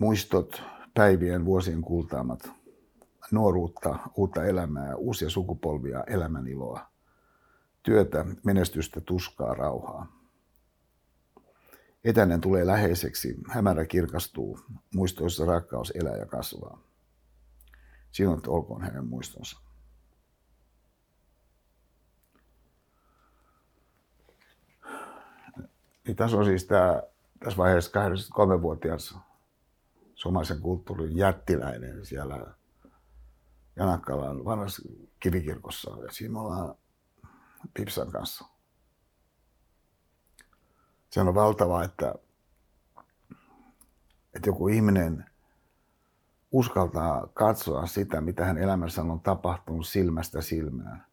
Muistot, päivien, vuosien kultaamat, nuoruutta, uutta elämää, uusia sukupolvia, elämäniloa, työtä, menestystä, tuskaa, rauhaa. Etäinen tulee läheiseksi, hämärä kirkastuu, muistoissa rakkaus elää ja kasvaa. Sinut olkoon hänen muistonsa. Niin tässä on siis tämä, tässä vaiheessa 23-vuotias suomalaisen kulttuurin jättiläinen siellä Janakkalan vanhassa kivikirkossa. Ja siinä ollaan Pipsan kanssa. Se on valtava, että, että joku ihminen uskaltaa katsoa sitä, mitä hän elämässä on tapahtunut silmästä silmään.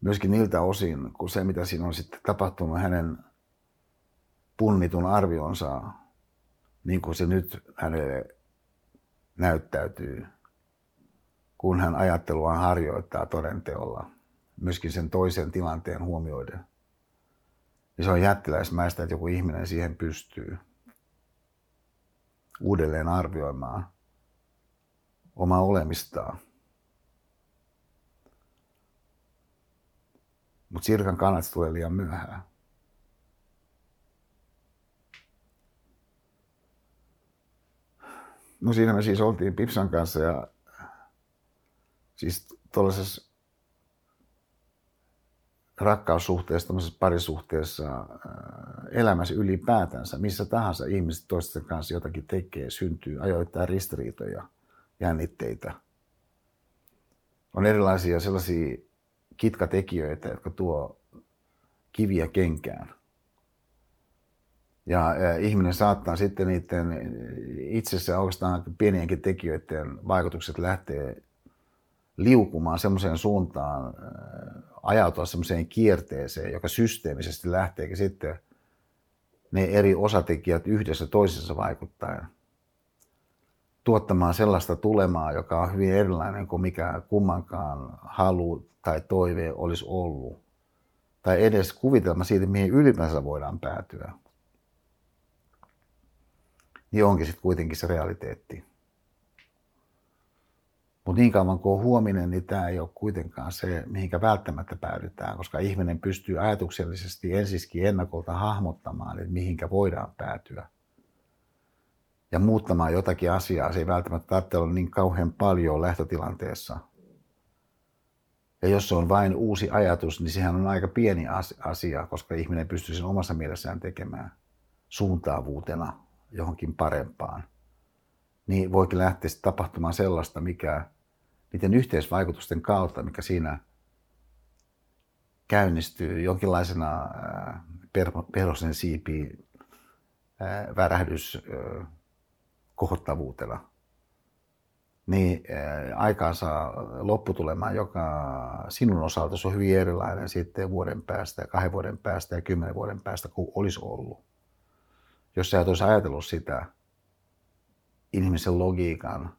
Myöskin niiltä osin, kun se, mitä siinä on sitten tapahtunut hänen punnitun arvionsa, niin kuin se nyt hänelle näyttäytyy, kun hän ajatteluaan harjoittaa todenteolla, myöskin sen toisen tilanteen huomioiden. Ja se on jättiläismäistä, että joku ihminen siihen pystyy uudelleen arvioimaan omaa olemistaan. Mutta Sirkan kannat tulee liian myöhään. No siinä me siis oltiin Pipsan kanssa ja siis tuollaisessa rakkaussuhteessa, tämmöisessä parisuhteessa, äh, elämässä ylipäätänsä, missä tahansa ihmiset toisten kanssa jotakin tekee, syntyy ajoittaa ristiriitoja, jännitteitä. On erilaisia sellaisia kitkatekijöitä, jotka tuo kiviä kenkään. Ja, ihminen saattaa sitten niiden itsessä oikeastaan pienienkin tekijöiden vaikutukset lähtee liukumaan semmoiseen suuntaan, ajautua semmoiseen kierteeseen, joka systeemisesti lähteekin sitten ne eri osatekijät yhdessä toisessa vaikuttaen tuottamaan sellaista tulemaa, joka on hyvin erilainen kuin mikä kummankaan halu tai toive olisi ollut. Tai edes kuvitelma siitä, mihin ylipäänsä voidaan päätyä. Niin onkin sitten kuitenkin se realiteetti. Mutta niin kauan kuin on huominen, niin tämä ei ole kuitenkaan se, mihinkä välttämättä päädytään, koska ihminen pystyy ajatuksellisesti ensiskin ennakolta hahmottamaan, että mihinkä voidaan päätyä. Ja muuttamaan jotakin asiaa, se ei välttämättä tarvitse olla niin kauhean paljon lähtötilanteessa. Ja jos se on vain uusi ajatus, niin sehän on aika pieni asia, koska ihminen pystyy sen omassa mielessään tekemään suuntaavuutena johonkin parempaan niin voikin lähteä tapahtumaan sellaista, mikä niiden yhteisvaikutusten kautta, mikä siinä käynnistyy jonkinlaisena perhosen siipi värähdys kohottavuutena, niin aikaansa lopputulemaan, joka sinun osalta on hyvin erilainen sitten vuoden päästä, kahden vuoden päästä ja kymmenen vuoden päästä kuin olisi ollut. Jos sä et olisi ajatellut sitä ihmisen logiikan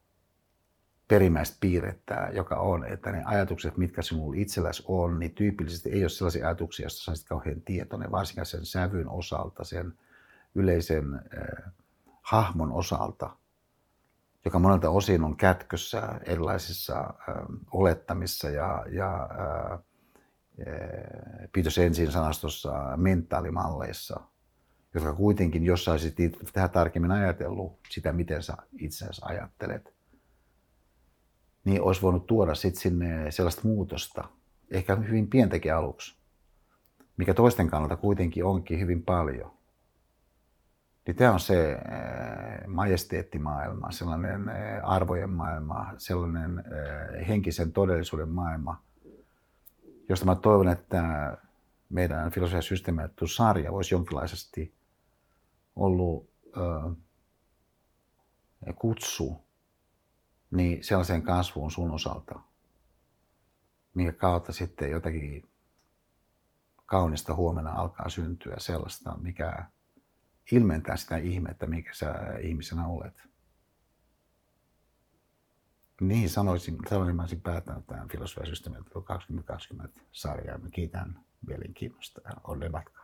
perimmäistä piirrettä, joka on, että ne ajatukset, mitkä sinulla itselläsi on, niin tyypillisesti ei ole sellaisia ajatuksia, joista saisit kauhean tietoinen, varsinkaan sen sävyn osalta, sen yleisen äh, hahmon osalta, joka monelta osin on kätkössä erilaisissa äh, olettamissa ja, ja äh, Piitos ensin sanastossa mentaalimalleissa, jotka kuitenkin, jos saisit tähän tarkemmin ajatellut sitä, miten sä itse ajattelet, niin olisi voinut tuoda sitten sinne sellaista muutosta, ehkä hyvin pientäkin aluksi, mikä toisten kannalta kuitenkin onkin hyvin paljon. Niin tämä on se majesteettimaailma, sellainen arvojen maailma, sellainen henkisen todellisuuden maailma, josta mä toivon, että meidän filosofian systeemittu sarja voisi jonkinlaisesti ollut kutsu niin sellaiseen kasvuun sun osalta, minkä kautta sitten jotakin kaunista huomenna alkaa syntyä sellaista, mikä ilmentää sitä ihmettä, mikä sä ihmisenä olet. Niihin sanoisin, sanoisin mä olisin päättänyt tämän systeemin 2020 sarjaa. Mä kiitän mielenkiinnosta ja matkaa.